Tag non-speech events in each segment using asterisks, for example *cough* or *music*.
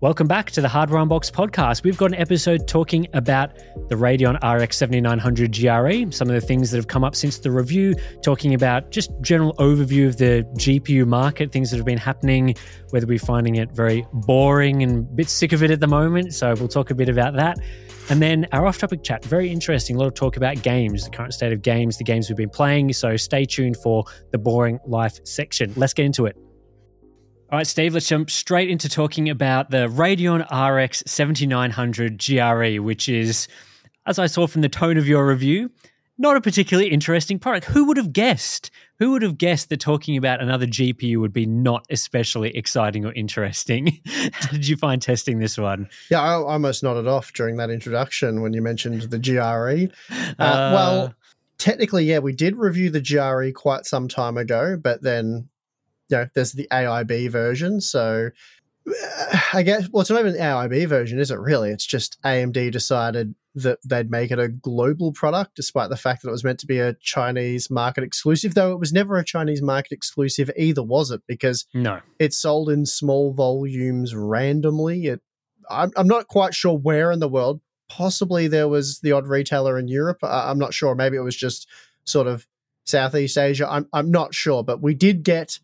Welcome back to the Hardware Unboxed podcast. We've got an episode talking about the Radeon RX 7900 GRE, some of the things that have come up since the review, talking about just general overview of the GPU market, things that have been happening, whether we're finding it very boring and a bit sick of it at the moment. So we'll talk a bit about that. And then our off topic chat, very interesting. A lot of talk about games, the current state of games, the games we've been playing. So stay tuned for the boring life section. Let's get into it. All right, Steve, let's jump straight into talking about the Radeon RX 7900 GRE, which is, as I saw from the tone of your review, not a particularly interesting product. Who would have guessed? Who would have guessed that talking about another GPU would be not especially exciting or interesting? *laughs* How did you find testing this one? Yeah, I almost nodded off during that introduction when you mentioned the GRE. Uh, uh, well, technically, yeah, we did review the GRE quite some time ago, but then you know, there's the AIB version. So uh, I guess, well, it's not even the AIB version, is it really? It's just AMD decided that they'd make it a global product, despite the fact that it was meant to be a Chinese market exclusive, though it was never a Chinese market exclusive either, was it? Because no, it's sold in small volumes randomly. It, I'm, I'm not quite sure where in the world. Possibly there was the odd retailer in Europe. I'm not sure. Maybe it was just sort of Southeast Asia. I'm, I'm not sure, but we did get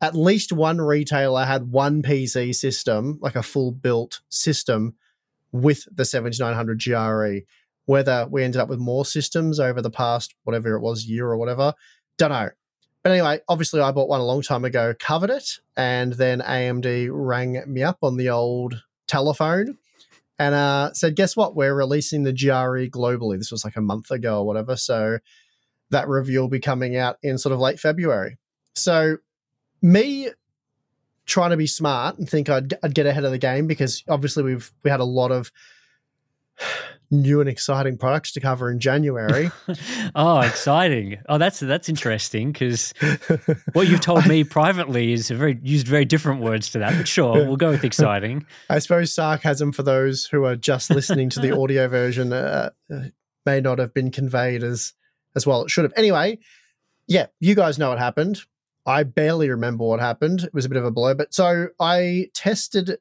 at least one retailer had one PC system, like a full built system with the 7900 GRE. Whether we ended up with more systems over the past, whatever it was, year or whatever, don't know. But anyway, obviously, I bought one a long time ago, covered it, and then AMD rang me up on the old telephone and uh, said, Guess what? We're releasing the GRE globally. This was like a month ago or whatever. So that review will be coming out in sort of late February. So me trying to be smart and think I'd, I'd get ahead of the game because obviously we've we had a lot of *sighs* new and exciting products to cover in January. *laughs* oh, exciting! Oh, that's that's interesting because *laughs* what you've told me privately is very used very different words to that. But sure, we'll go with exciting. *laughs* I suppose sarcasm for those who are just listening to the audio version uh, uh, may not have been conveyed as as well it should have. Anyway, yeah, you guys know what happened. I barely remember what happened. It was a bit of a blow. But so I tested,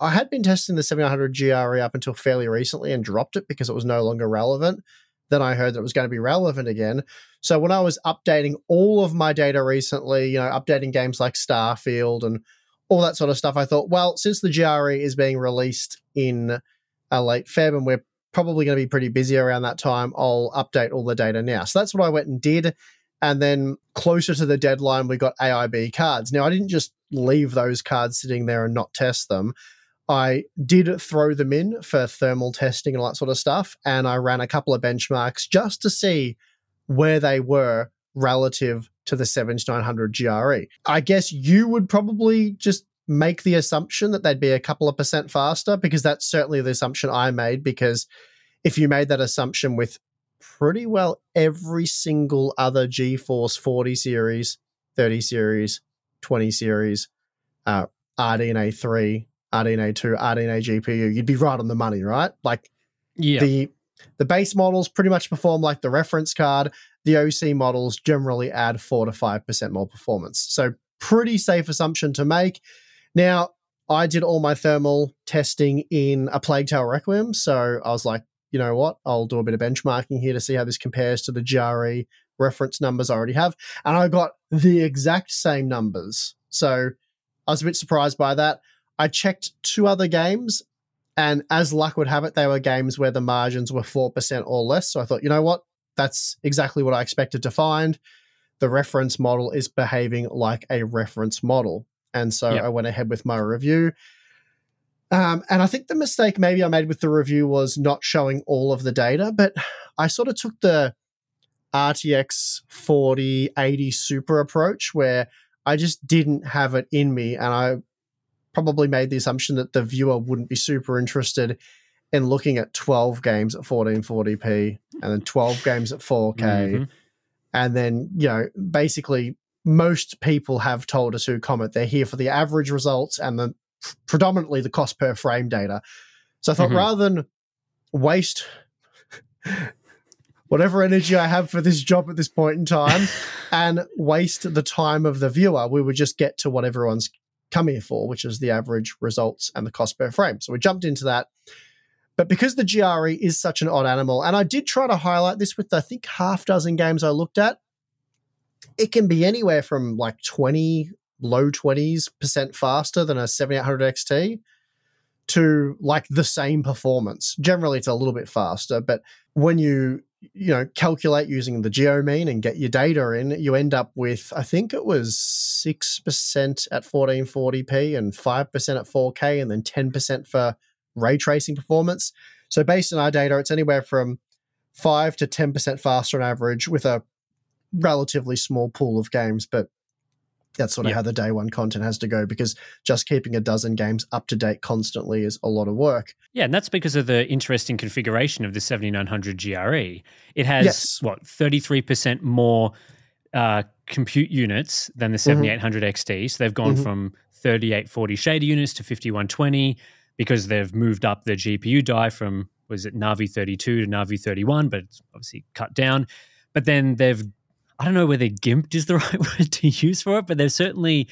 I had been testing the 700 GRE up until fairly recently and dropped it because it was no longer relevant. Then I heard that it was going to be relevant again. So when I was updating all of my data recently, you know, updating games like Starfield and all that sort of stuff, I thought, well, since the GRE is being released in a late Feb and we're probably going to be pretty busy around that time, I'll update all the data now. So that's what I went and did. And then closer to the deadline, we got AIB cards. Now, I didn't just leave those cards sitting there and not test them. I did throw them in for thermal testing and all that sort of stuff. And I ran a couple of benchmarks just to see where they were relative to the 7900 GRE. I guess you would probably just make the assumption that they'd be a couple of percent faster because that's certainly the assumption I made. Because if you made that assumption with pretty well every single other GeForce 40 series, 30 series, 20 series, uh, RDNA 3, RDNA 2, RDNA GPU, you'd be right on the money, right? Like Yeah. the the base models pretty much perform like the reference card. The OC models generally add four to five percent more performance. So pretty safe assumption to make. Now, I did all my thermal testing in a Plague Tale Requiem, so I was like, you know what? I'll do a bit of benchmarking here to see how this compares to the GRE reference numbers I already have, and I got the exact same numbers. So I was a bit surprised by that. I checked two other games and as luck would have it, they were games where the margins were 4% or less. So I thought, you know what? That's exactly what I expected to find. The reference model is behaving like a reference model. And so Yep. I went ahead with my review. Um, and I think the mistake maybe I made with the review was not showing all of the data, but I sort of took the RTX 4080 Super approach where I just didn't have it in me. And I probably made the assumption that the viewer wouldn't be super interested in looking at 12 games at 1440p and then 12 games at 4K. Mhm. And then, you know, basically, most people have told us who comment they're here for the average results and the predominantly the cost per frame data. So I thought Mhm. rather than waste whatever energy I have for this job at this point in time *laughs* and waste the time of the viewer, we would just get to what everyone's come here for, which is the average results and the cost per frame. So we jumped into that. But because the GRE is such an odd animal, and I did try to highlight this with I think half dozen games I looked at, it can be anywhere from like 20, low 20s percent faster than a 7800 XT to like the same performance. Generally, it's a little bit faster, but when you you know calculate using the geomean and get your data in, you end up with I think it was six percent at 1440p and five percent at 4K, and then 10% for ray tracing performance. So based on our data, it's anywhere from five to 10% faster on average with a relatively small pool of games, but that's sort of Yeah. how the day one content has to go because just keeping a dozen games up to date constantly is a lot of work. Yeah, and that's because of the interesting configuration of the 7900 GRE. It has Yes. what 33% more uh, compute units than the 7800 XT. So they've gone Mhm. from 3840 shader units to 5120 because they've moved up the GPU die from was it Navi 32 to Navi 31, but it's obviously cut down. But then they've I don't know whether gimped is the *laughs* right word to use for it, but they've certainly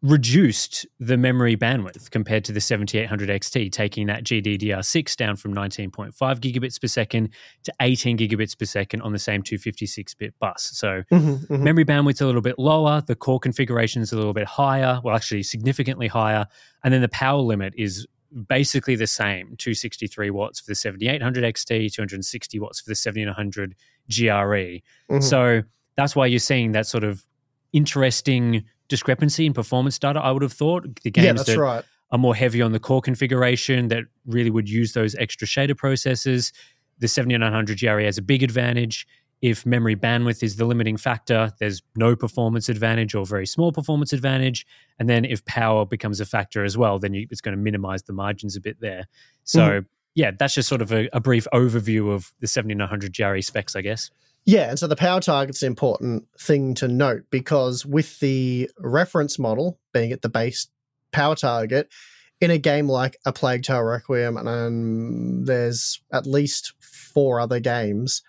reduced the memory bandwidth compared to the 7800 XT, taking that GDDR6 down from 19.5 gigabits per second to 18 gigabits per second on the same 256 bit bus. So mm-hmm, mm-hmm. memory bandwidth's a little bit lower, the core configuration is a little bit higher, well, actually significantly higher, and then the power limit is basically the same 263 watts for the 7800 XT, 260 watts for the 7900 GRE. Mhm. So that's why you're seeing that sort of interesting discrepancy in performance data. I would have thought the games yeah, that's that right. are more heavy on the core configuration that really would use those extra shader processors. The 7900 GRE has a big advantage. If memory bandwidth is the limiting factor, there's no performance advantage or very small performance advantage. And then if power becomes a factor as well, then you, it's going to minimize the margins a bit there. So, yeah, that's just sort of a, a brief overview of the 7900 GRE specs, I guess. Yeah, and so the power target's an important thing to note because with the reference model being at the base power target, in a game like a Plague Tale Requiem, and um, there's at least four other games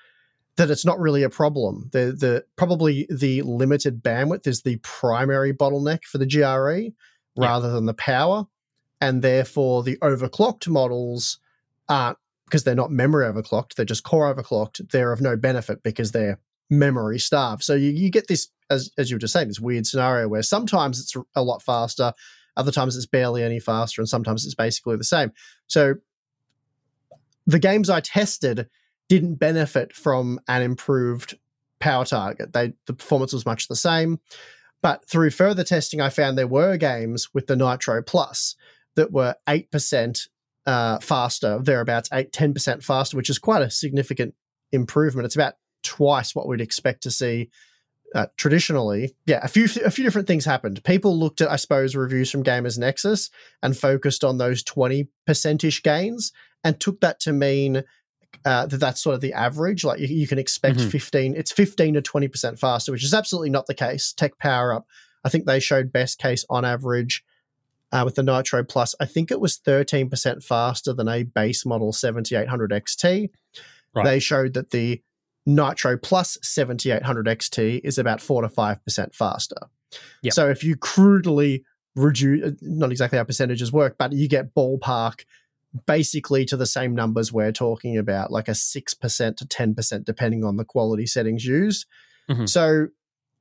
that it's not really a problem. The the probably the limited bandwidth is the primary bottleneck for the GRE rather than the power, and therefore the overclocked models Uh, aren't because they're not memory overclocked, they're just core overclocked, they're of no benefit because they're memory starved. So you, you get this, as, as you were just saying, this weird scenario where sometimes it's a lot faster, other times it's barely any faster, and sometimes it's basically the same. So the games I tested didn't benefit from an improved power target. They the performance was much the same. But through further testing, I found there were games with the Nitro Plus that were 8% uh, faster, thereabouts, 8 10% faster, which is quite a significant improvement. It's about twice what we'd expect to see uh, traditionally. Yeah, a few a few different things happened. People looked at, I suppose, reviews from Gamers Nexus and focused on those 20 percentish gains and took that to mean uh, that that's sort of the average. Like you, you can expect Mhm. 15, it's 15 to 20% faster, which is absolutely not the case. TechPowerUp, I think they showed best case on average uh, with the Nitro Plus. I think it was 13% faster than a base model 7800 XT. Right. They showed that the Nitro Plus 7800 XT is about 4 to 5% faster. Yep. So if you crudely reduce, not exactly how percentages work, but you get ballpark basically to the same numbers we're talking about, like a 6% to 10%, depending on the quality settings used. Mhm. So,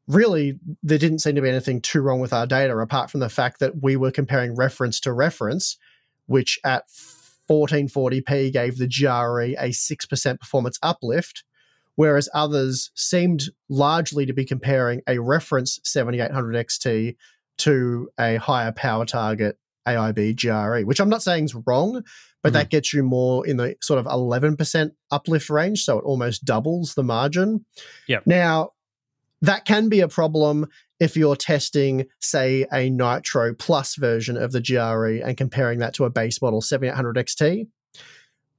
really, there didn't seem to be anything too wrong with our data, apart from the fact that we were comparing reference to reference, which at 1440p gave the GRE a 6% performance uplift, whereas others seemed largely to be comparing a reference 7800 XT to a higher power target AIB GRE, which I'm not saying is wrong, but that mm-hmm. gets you more in the sort of 11% uplift range. So it almost doubles the margin. Yep. Now, that can be a problem if you're testing, say, a Nitro Plus version of the GRE and comparing that to a base model 7800 XT,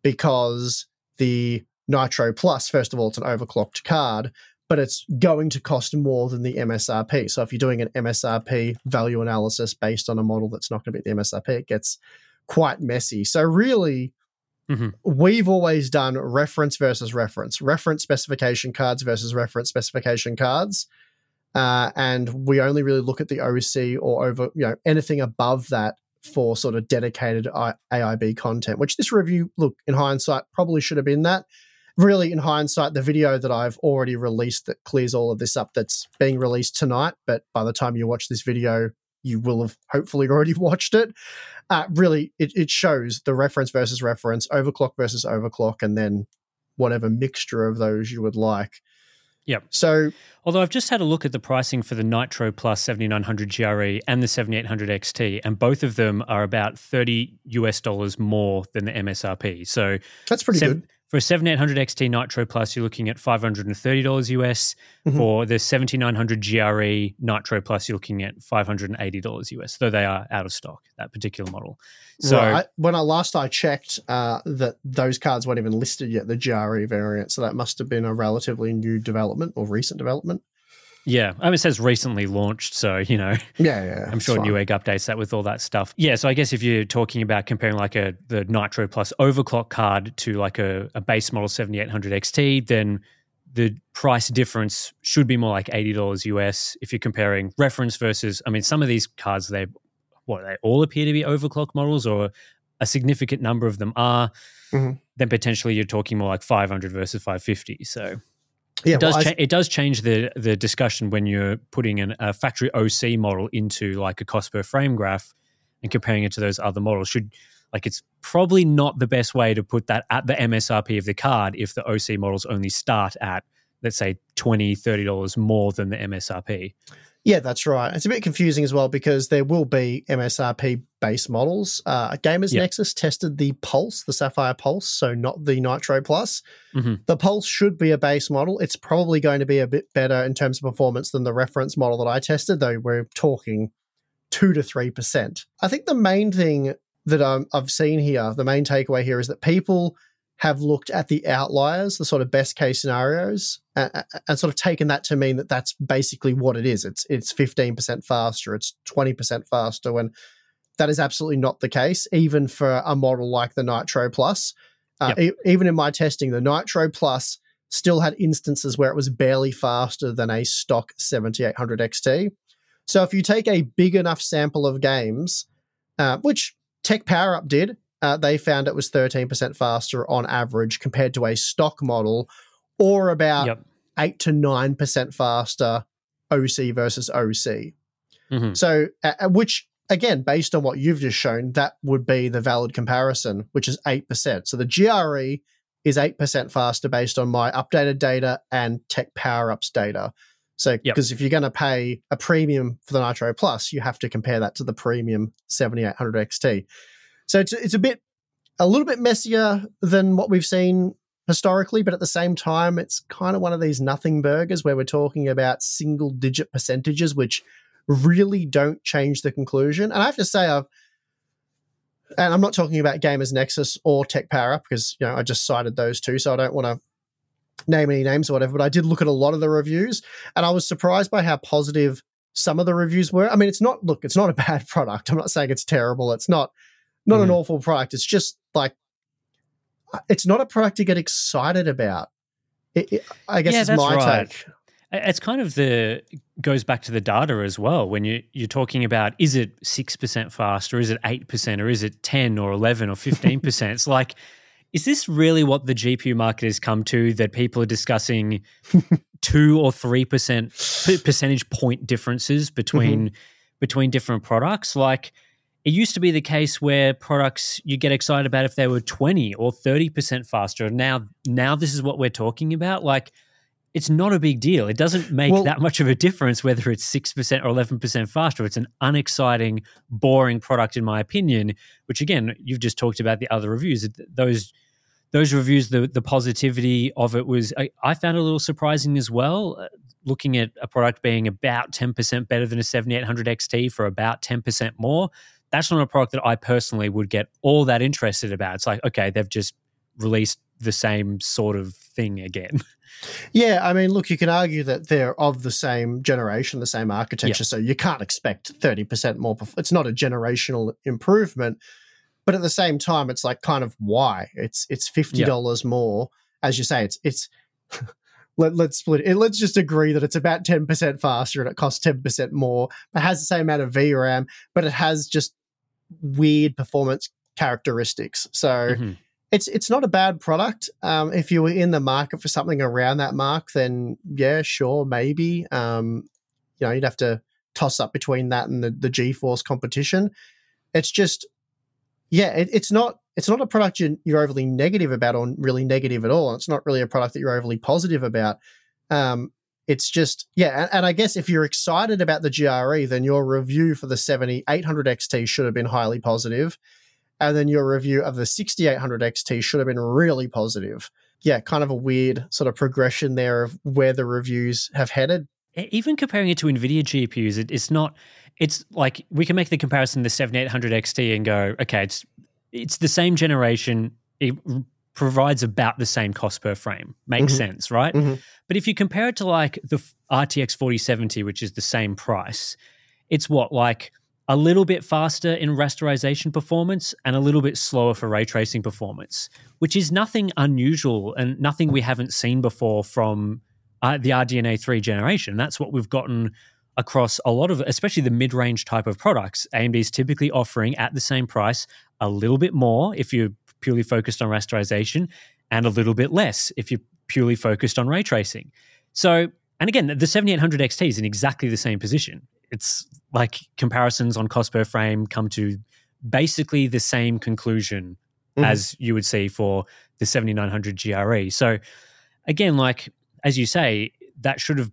because the Nitro Plus, first of all, it's an overclocked card, but it's going to cost more than the MSRP. So if you're doing an MSRP value analysis based on a model that's not going to be the MSRP, it gets quite messy. So really, Mhm. we've always done reference versus reference, reference specification cards versus reference specification cards. Uh, and we only really look at the OC or over, you know, anything above that for sort of dedicated AIB content, which this review, look, in hindsight, probably should have been that. Really, in hindsight, the video that I've already released that clears all of this up that's being released tonight, but by the time you watch this video, you will have hopefully already *laughs* watched it. Uh, really, it, it shows the reference versus reference, overclock versus overclock, and then whatever mixture of those you would like. Yep. So Although I've just had a look at the pricing for the Nitro Plus 7900 GRE and the 7800 XT, and both of them are about 30 US dollars more than the MSRP. So that's pretty good. For a 7800 XT Nitro Plus, you're looking at $530 US. Mhm. For the 7900 GRE Nitro Plus, you're looking at $580 US, though they are out of stock, that particular model. So, right. when I last I checked, uh, that those cards weren't even listed yet, the GRE variant. So that must have been a relatively new development or recent development. Yeah, I mean, it says recently launched, so, you know, *laughs* Yeah, yeah. I'm sure fine. Newegg updates that with all that stuff. Yeah, so I guess if you're talking about comparing like a the Nitro Plus overclock card to like a, a base model 7800 XT, then the price difference should be more like $80 US if you're comparing reference versus I mean some of these cards they what they all appear to be overclock models or a significant number of them are Mhm. then potentially you're talking more like 500 versus 550 so Yeah, it does well, I- cha- it does change the the discussion when you're putting an, a factory OC model into like a cost per frame graph and comparing it to those other models. Should like it's probably not the best way to put that at the MSRP of the card if the OC models only start at let's say 20 30 dollars more than the MSRP. Yeah, that's right. It's a bit confusing as well because there will be MSRP base models. Uh, Gamers Yeah. Nexus tested the Pulse, the Sapphire Pulse, so not the Nitro Plus. Mhm. The Pulse should be a base model. It's probably going to be a bit better in terms of performance than the reference model that I tested, though we're talking two to three percent. I think the main thing that um, I've seen here, the main takeaway here, is that people have looked at the outliers, the sort of best case scenarios, and, and sort of taken that to mean that that's basically what it is. It's it's fifteen percent faster, it's twenty percent faster. When that is absolutely not the case, even for a model like the Nitro Plus. Uh, e- even in my testing, the Nitro Plus still had instances where it was barely faster than a stock 7800 XT. So if you take a big enough sample of games, uh, which TechPowerUp did, uh, they found it was 13% faster on average compared to a stock model, or about Yep. 8 to 9% faster OC versus OC. Mhm. So, uh, which again, based on what you've just shown, that would be the valid comparison, which is 8%. So the GRE is 8% faster based on my updated data and TechPowerUps data. So, Yep. because if you're going to pay a premium for the Nitro Plus, you have to compare that to the premium 7800 XT. So it's it's a bit a little bit messier than what we've seen historically, but at the same time, it's kind of one of these nothing burgers where we're talking about single digit percentages, which really don't change the conclusion. And I have to say, I've and I'm not talking about Gamers Nexus or TechPowerUp because you know I just cited those two, so I don't want to name any names or whatever. But I did look at a lot of the reviews, and I was surprised by how positive some of the reviews were. I mean, it's not look, it's not a *laughs* bad product. I'm not saying it's terrible. It's not not an Mhm. awful product. It's just like uh, it's not a product to get excited about. It, it- I guess Yeah, is that's my right. take. It's kind of the goes back to the data as well. When you you're talking about is it six percent fast or is it eight percent or is it ten or eleven or fifteen percent? *laughs* It's like, is this really what the GPU market has come to? That people are discussing two or three percent percentage point differences between between different products. Like it used to be the case where products you get excited about if they were twenty or thirty percent faster. Now now this is what we're talking about. Like it's not a big deal. It doesn't make Well- that much of a difference whether it's 6% or 11% faster. It's an unexciting, boring product, in my opinion, which again, you've just talked about the other reviews. Those those reviews, the, the positivity of it was, I, I found a little surprising as well. Uh, looking at a product being about 10% better than a 7800 XT for about 10% more, that's not a product that I personally would get all that interested about. It's like, okay, they've just released the same sort of thing again. *laughs* Yeah, I mean, look, you can argue that they're of the same generation, the same architecture, so you can't expect 30% more. Perf- it's not a generational improvement, but at the same time, it's like kind of why it's it's fifty dollars more. As you say, it's it's let, let's split it. Let's just agree that it's about 10% faster and it costs 10% more. but has the same amount of VRAM, but it has just weird performance characteristics. So Mhm. it's it's not a bad product. Um, if you were in the market for something around that mark, then yeah, sure, maybe. Um, you know, you'd have to toss up between that and the the GeForce competition. It's just, yeah, it, it's not it's not a product you're, overly negative about or really negative at all. It's not really a product that you're overly positive about. Um, it's just yeah, and, I guess if you're excited about the GRE, then your review for the 7800 XT should have been highly positive and then your review of the 6800 XT should have been really positive. Yeah, kind of a weird sort of progression there of where the reviews have headed. Even comparing it to NVIDIA GPUs, it, it's not. It's like we can make the comparison to the 7800 XT and go, okay, it's it's the same generation. It provides about the same cost per frame. Makes Mhm. sense, right? Mhm. But if you compare it to like the RTX 4070, which is the same price, it's what like a little bit faster in rasterization performance and a little bit slower for ray tracing performance, which is nothing unusual and nothing we haven't seen before from uh, the RDNA 3 generation. That's what we've gotten across a lot of, especially the mid range type of products. AMD is typically offering at the same price a little bit more if you're purely focused on rasterization and a little bit less if you're purely focused on ray tracing. So, and again, the 7800 XT is in exactly the same position. It's like comparisons on cost per frame come to basically the same conclusion Mhm. as you would see for the 7900 GRE. So, again, like as you say, that should have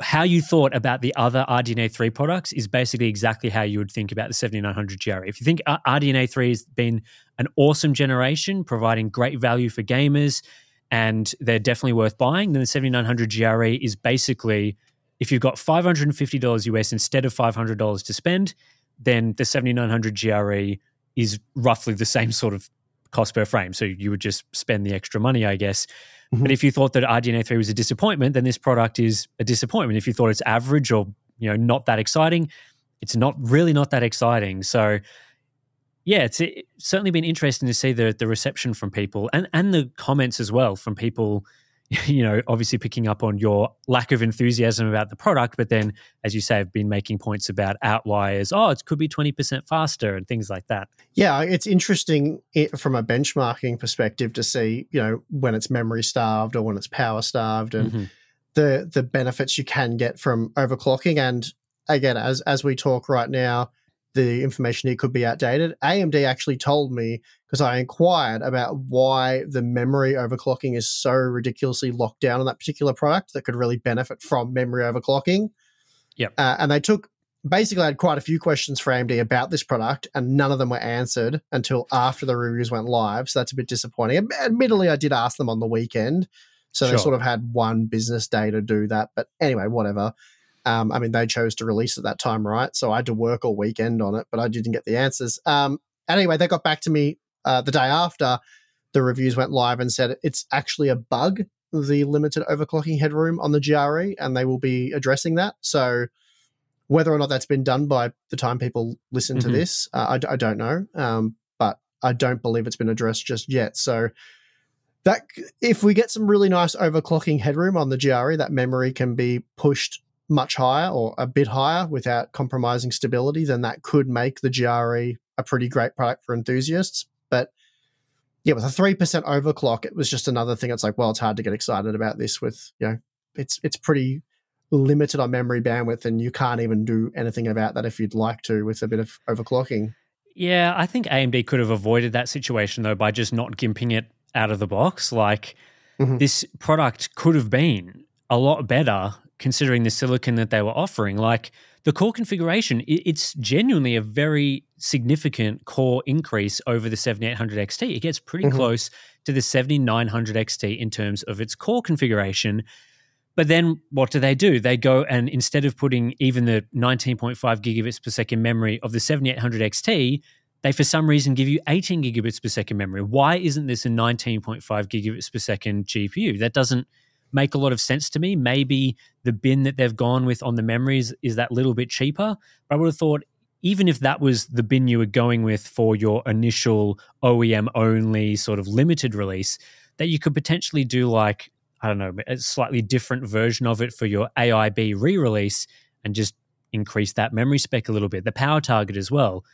how you thought about the other RDNA 3 products is basically exactly how you would think about the 7900 GRE. If you think uh, RDNA 3 has been an awesome generation, providing great value for gamers, and they're definitely worth buying, then the 7900 GRE is basically if you've got $550 US instead of $500 to spend, then the 7900 GRE is roughly the same sort of cost per frame. So you would just spend the extra money, I guess. Mm-hmm. But if you thought that RDNA 3 was a disappointment, then this product is a disappointment. If you thought it's average or you know not that exciting, it's not really not that exciting. So yeah, it's, it's certainly been interesting to see the the reception from people and and the comments as well from people. *laughs* You know, obviously picking up on your lack of enthusiasm about the product, but then, as you say, I've been making points about outliers. Oh, it could be twenty percent faster and things like that. Yeah, it's interesting from a benchmarking perspective to see, you know, when it's memory starved or when it's power starved and Mhm. the the benefits you can get from overclocking. And again, as as we talk right now, the information here could be outdated. AMD actually told me because I inquired about why the memory overclocking is so ridiculously locked down on that particular product that could really benefit from memory overclocking. Yep. Uh, and they took basically I had quite a few questions for AMD about this product, and none of them were answered until after the reviews went live. So that's a bit disappointing. Admittedly, I did ask them on the weekend, so they sort of had one business day to do that. But anyway, whatever. Um, I mean, they chose to release at that time, right? So I had to work all weekend on it, but I didn't get the answers. Um, anyway, they got back to me uh, the day after the reviews went live and said it's actually a bug, the limited overclocking headroom on the GRE, and they will be addressing that. So Whether or not that's been done by the time people listen to Mhm. this, uh, I, I don't know. Um, but I don't believe it's been addressed just yet. So that if we get some really nice overclocking headroom on the GRE, that memory can be pushed much higher or a bit higher without compromising stability, then that could make the GRE a pretty great product for enthusiasts. But yeah, with a three percent overclock, it was just another thing. It's like, well, it's hard to get excited about this with you know, it's it's pretty limited on memory bandwidth, and you can't even do anything about that if you'd like to with a bit of overclocking. Yeah, I think AMD could have avoided that situation though by just not gimping it out of the box. Like Mhm. this product could have been a lot better considering the silicon that they were offering. Like the core configuration, it's genuinely a very significant core increase over the 7800 XT. It gets pretty Mhm. close to the 7900 XT in terms of its core configuration. But then what do they do? They go and instead of putting even the 19.5 gigabits per second memory of the 7800 XT, they for some reason give you 18 gigabits per second memory. Why isn't this a 19.5 gigabits per second GPU? That doesn't make a lot of sense to me. Maybe the bin that they've gone with on the memories is that little bit cheaper. But I would have thought even if that was the bin you were going with for your initial OEM only sort of limited release, that you could potentially do like I don't know, a slightly different version of it for your AIB re release and just increase that memory spec a little bit. The power target as well.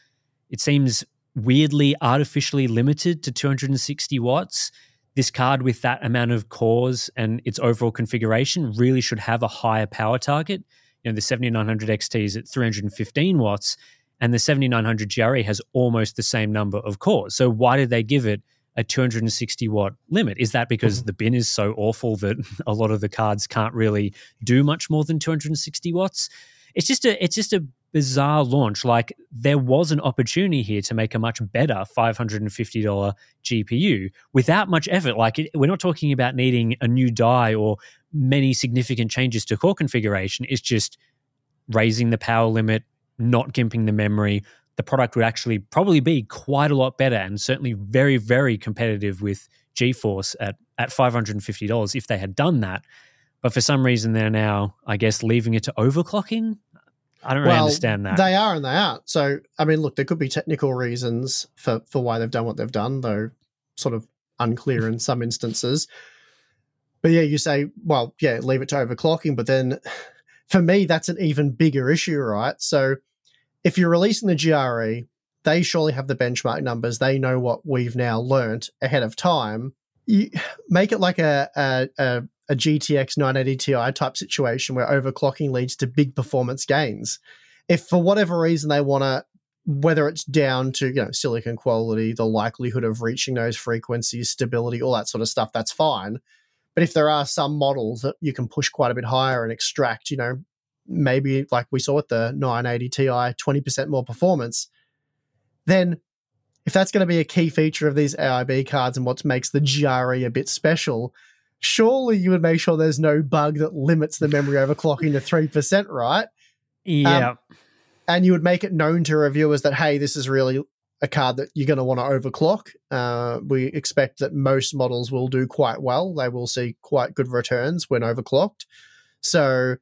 It seems weirdly artificially limited to 260 watts. This card with that amount of cores and its overall configuration really should have a higher power target. You know, the 7900 XT is at 315 watts, and the 7900 GRE has almost the same number of cores. So why did they give it a 260 watt limit? Is that because mm-hmm. the bin is so awful that *laughs* a lot of the cards can't really do much more than 260 watts? It's just a it's just a bizarre launch. Like there was an opportunity here to make a much better $550 GPU without much effort. Like it, we're not talking about needing a new die or many significant changes to core configuration. It's just raising the power limit, not gimping the memory. The product would actually probably be quite a lot better and certainly very, very competitive with GeForce at, at $550 if they had done that. But for some reason, they're now, I guess, leaving it to overclocking. I don't really understand that. They are and they aren't. So, I mean, look, there could be technical reasons for, for why they've done what they've done, though sort of unclear in some instances. But yeah, you say, well, yeah, leave it to overclocking. But then *sighs* for me, that's an even bigger issue, right? So if you're releasing the GRE, they surely have the benchmark numbers. They know what we've now learnt ahead of time. You *sighs* make it like a, a, a a GTX 980 Ti type situation where overclocking leads to big performance gains. If for whatever reason they want to, whether it's down to you know silicon quality, the likelihood of reaching those frequencies, stability, all that sort of stuff, that's fine. But if there are some models that you can push quite a bit higher and extract, you know, maybe like we saw with the 980 Ti, 20% more performance, then if that's going to be a key feature of these AIB cards and what makes the GRE a bit special, surely you would make sure there's no bug that limits the memory overclocking to 3%, right? yeah. Um, and you would make it known to reviewers that, hey, this is really a card that you're going to want to overclock. Uh, we expect that most models will do quite well. They will see quite good returns when overclocked. So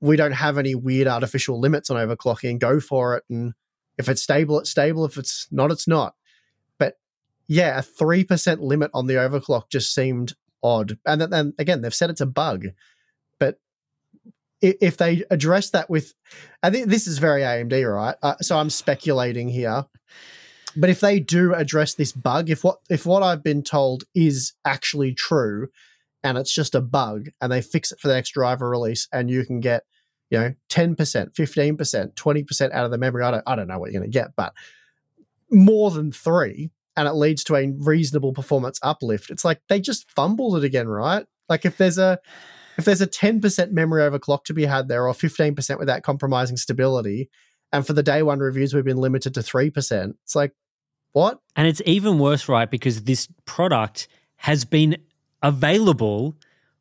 we don't have any weird artificial limits on overclocking. Go for it. And if it's stable, it's stable. If it's not, it's not. But yeah, a 3% limit on the overclock just seemed odd. And then, again, they've said it's a bug. But if they address that with, I think this is very AMD, right? Uh, so I'm speculating here. But if they do address this bug, if what if what I've been told is actually true, and it's just a bug, and they fix it for the next driver release, and you can get, you know, ten percent, fifteen percent, twenty percent out of the memory. I don't, I don't know what you're going to get, but more than three, and it leads to a reasonable performance uplift. It's like they just fumbled it again, right? Like if there's a if there's a 10% memory overclock to be had there or 15% without compromising stability and for the day one reviews we've been limited to 3% it's like what And it's even worse, right? Because this product has been available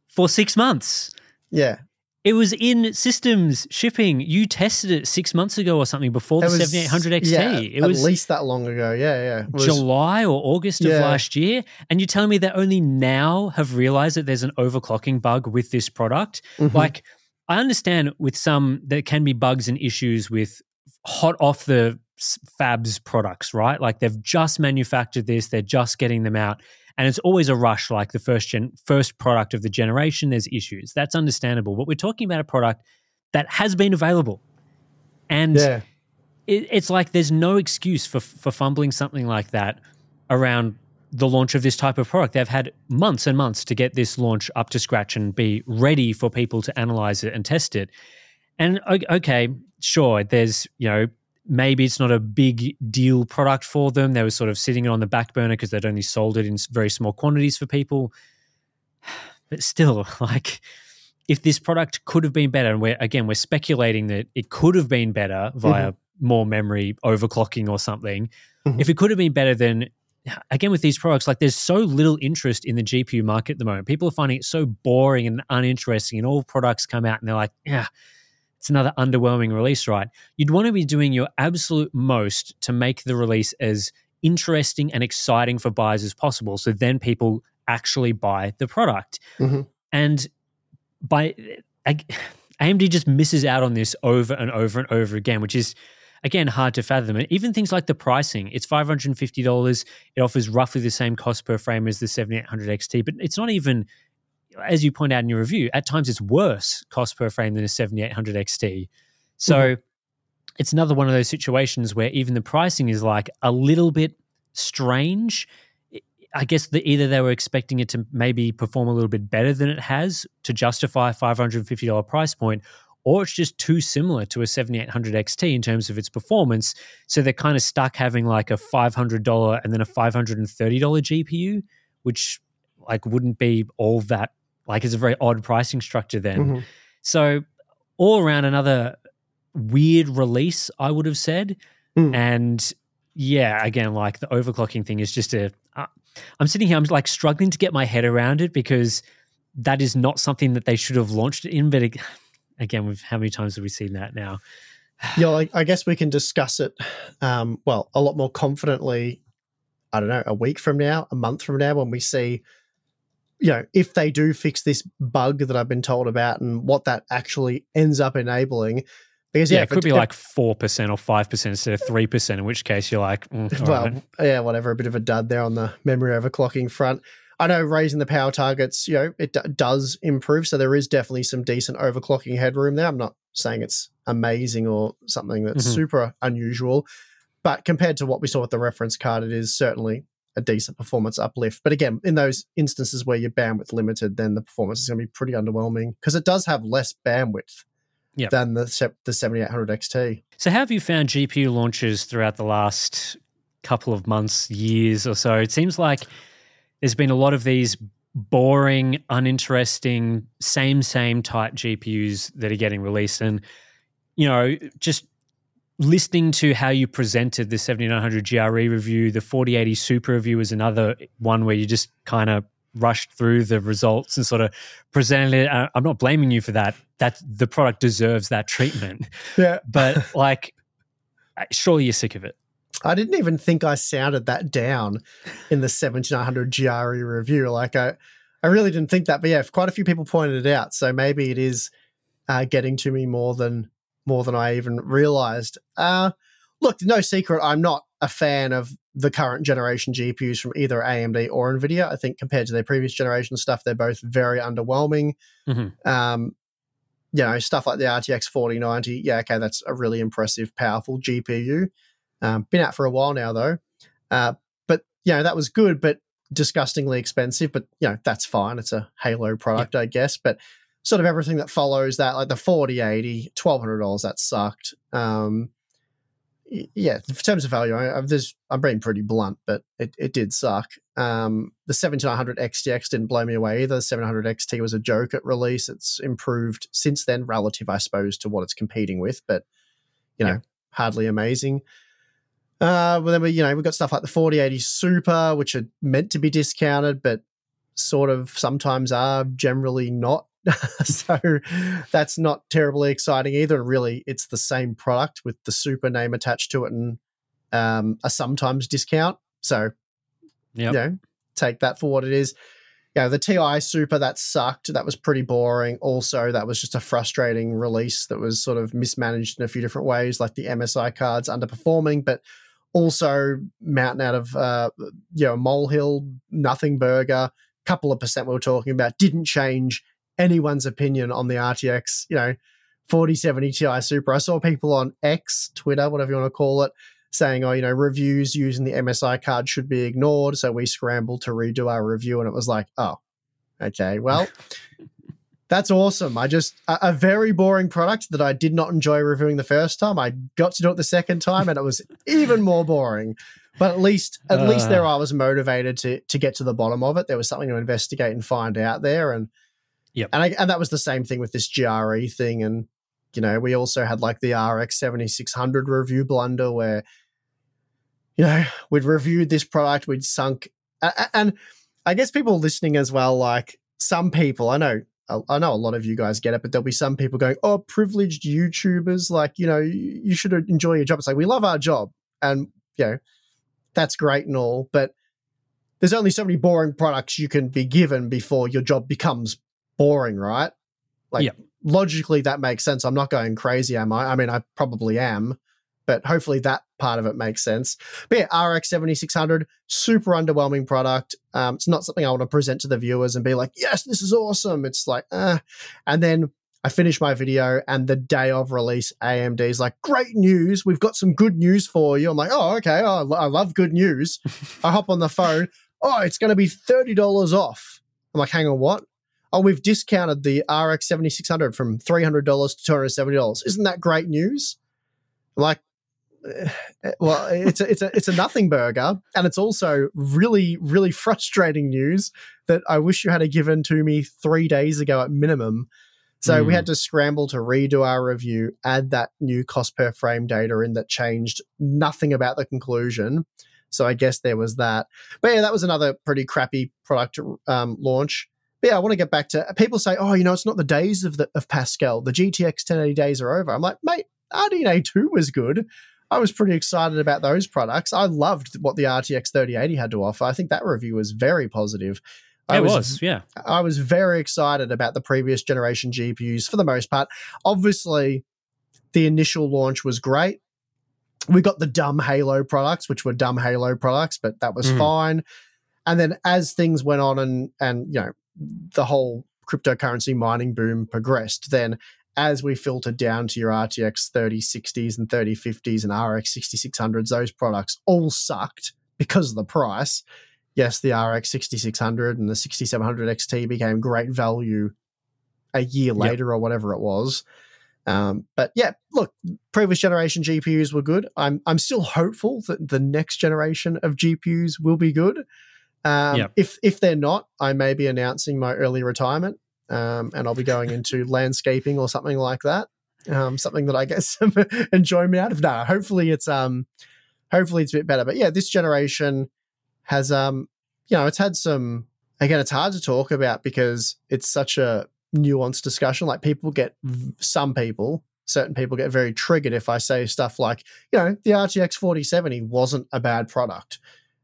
for six months. yeah It was in systems shipping. You tested it six months ago or something before It the was- 7800 XT. yeah, it at was least that long ago yeah yeah was- July or August of last year. And you're telling me that only now have realized that there's an overclocking bug with this product? Mhm. Like, I understand with some there can be bugs and issues with hot off the fabs products, right? Like they've just manufactured this, they're just getting them out, and it's always a rush. Like the first gen, first product of the generation, there's issues. That's understandable. But we're talking about a product that has been available, and Yeah. it, it's like there's no excuse for for fumbling something like that around the launch of this type of product. They've had months and months to get this launch up to scratch and be ready for people to analyze it and test it. And okay, sure, there's you know maybe it's not a big deal product for them. They were sort of sitting it on the back burner because they'd only sold it in very small quantities for people. *sighs* But still, *laughs* like if this product could have been better, and we're again we're speculating that it could have been better via more memory overclocking or something. Mhm. If it could have been better, then *sighs* again with these products, like there's so little interest in the GPU market at the moment. People are finding it so boring and uninteresting, and all products come out and they're like, yeah, it's another underwhelming release, right? You'd want to be doing your absolute most to make the release as interesting and exciting for buyers as possible. So then people actually buy the product. Mhm. And by ag- AMD just misses out on this over and over and over again, which is again hard to fathom. And even things like the pricing, it's five hundred and fifty dollars. It offers roughly the same cost per frame as the seventy eight hundred XT, but it's not even. As you point out in your review, at times it's worse cost per frame than a 7800 XT. So mm-hmm. it's another one of those situations where even the pricing is like a little bit strange. I guess that either they were expecting it to maybe perform a little bit better than it has to justify a $550 price point, or it's just too similar to a 7800 XT in terms of its performance. So they're kind of stuck having like a $500 and then a $530 GPU, which like wouldn't be all that like it's a very odd pricing structure then. Mhm. So all around another weird release, I would have said. Mm. And yeah, again, like the overclocking thing is just a. Uh, I'm sitting here, I'm like struggling to get my head around it because that is not something that they should have launched it in. But ag- *sighs* again, how many times have we seen that now? *sighs* yeah, I, I guess we can discuss it. Um, well, a lot more confidently. I don't know, a week from now, a month from now, when we see, you know, if they do fix this bug that I've been told about and what that actually ends up enabling. Because Yeah, yeah, it could if be like 4% or 5% instead of 3%, in which case you're like, mm, *laughs* well, right. yeah, whatever. A bit of a dud there on the memory overclocking front. I know raising the power targets, you know, it d- does improve. So there is definitely some decent overclocking headroom there. I'm not saying it's amazing or something that's Mhm. super unusual, but compared to what we saw with the reference card, it is certainly a decent performance uplift. But again, in those instances where you're bandwidth limited, then the performance is going to be pretty underwhelming because it does have less bandwidth Yep. than the the 7800 XT. So, how have you found GPU launches throughout the last couple of months, years or so? It seems like there's been a lot of these boring, uninteresting, same, same type GPUs that are getting released. And, you know, just listening to how you presented the 7900 GRE review, the 4080 Super review is another one where you just kind of rushed through the results and sort of presented it. I- I'm not blaming you for that. That the product deserves that treatment *laughs* Yeah. *laughs* but like surely you're sick of it I didn't even think I sounded that down in the 7900 GRE review. Like I, I really didn't think that. But yeah, quite a few people pointed it out. So maybe it is uh, getting to me more than more than I even realized. Uh, look, no secret, I'm not a fan of the current generation GPUs from either AMD or NVIDIA. I think compared to their previous generation stuff, they're both very underwhelming. Mhm. Um, you know, stuff like the RTX 4090. Yeah, okay, that's a really impressive, powerful GPU. Um, been out for a while now, though. Uh, but, you know, that was good, but disgustingly expensive. But, you know, that's fine. It's a Halo product, I guess. But sort of everything that follows that, like the 4080, $1,200, that sucked. Um, yeah, in terms of value, I, I'm being pretty blunt, but it, it did suck. Um, the 7900 XTX didn't blow me away either. The 700 XT was a joke at release. It's improved since then, relative, I suppose, to what it's competing with, but you know, Yeah. hardly amazing. Uh, well, then we, you know, we've got stuff like the 4080 Super, which are meant to be discounted, but sort of sometimes are generally not. *laughs* so that's not terribly exciting either. And really, it's the same product with the Super name attached to it and um, a sometimes discount. So Yep. you know, take that for what it is. yeah, the TI Super that sucked. That was pretty boring. Also, that was just a frustrating release that was sort of mismanaged in a few different ways, like the MSI cards underperforming, but also mountain out of uh, you know molehill, nothing burger, couple of percent we were talking about didn't change anyone's opinion on the RTX. You know, 4070 Ti Super. I saw people on X, Twitter, whatever you want to call it, saying, oh, you know, reviews using the MSI card should be ignored. So we scrambled to redo our review, and it was like, oh, okay, well. *laughs* That's awesome. I just a, a, very boring product that I did not enjoy reviewing the first time. I got to do it the second time, and it was even more boring. But at least, at uh. least there, I was motivated to to get to the bottom of it. There was something to investigate and find out there, and yeah, and I, and that was the same thing with this GRE thing. And you know, we also had like the RX seventy six hundred review blunder where you know, we'd reviewed this product, we'd sunk, and I guess people listening as well, like some people, I know, I know a lot of you guys get it, but there'll be some people going, "Oh, privileged YouTubers, like you know, you should enjoy your job." It's like we love our job, and you know, that's great and all, but there's only so many boring products you can be given before your job becomes boring, right? Like yeah. logically, that makes sense. I'm not going crazy, am I? I mean, I probably am, but hopefully that part of it makes sense. But yeah, RX 7600, super underwhelming product. Um, it's not something I want to present to the viewers and be like, yes, this is awesome. It's like, uh, and then I finish my video and the day of release, AMD's like, great news. We've got some good news for you. I'm like, oh, okay. Oh, I love good news. *laughs* I hop on the phone. Oh, it's going to be $30 off. I'm like, hang on, what? Oh, we've discounted the RX 7600 from $300 to $270. Isn't that great news? Like, well, it's a, it's a it's a nothing burger, and it's also really really *laughs* frustrating news that I wish you had given to me three days ago at minimum. So mm. we had to scramble to redo our review, add that new cost per frame data in that changed nothing about the conclusion. So I guess there was that. But yeah, that was another pretty crappy product um, launch. But yeah, I want to get back to people say, oh, you know, it's not the days of the of Pascal. The GTX 1080 days are over. I'm like, mate, RDNA 2 was good. I was pretty excited about those products. I loved what the RTX 3080 had to offer. I think that review was very positive. I it was, was, yeah. I was very excited about the previous generation GPUs for the most part. Obviously, the initial launch was great. We got the dumb Halo products, which were dumb Halo products, but that was mm. fine. And then as things went on and and you know the whole cryptocurrency mining boom progressed, then as we filtered down to your RTX 3060s and 3050s and RX 6600s, those products all sucked because of the price. Yes, the RX 6600 and the 6700 XT became great value a year later yep. or whatever it was. Um, but yeah, look, previous generation GPUs were good. I'm I'm still hopeful that the next generation of GPUs will be good. Um, yep. If if they're not, I may be announcing my early retirement um, and I'll be going *laughs* into landscaping or something like that. Um, something that I get some *laughs* enjoyment out of. No, hopefully it's um, hopefully it's a bit better. But yeah, this generation has um, you know, it's had some. Again, it's hard to talk about because it's such a nuanced discussion. Like people get some people, certain people get very triggered if I say stuff like, you know, the RTX 4070 wasn't a bad product.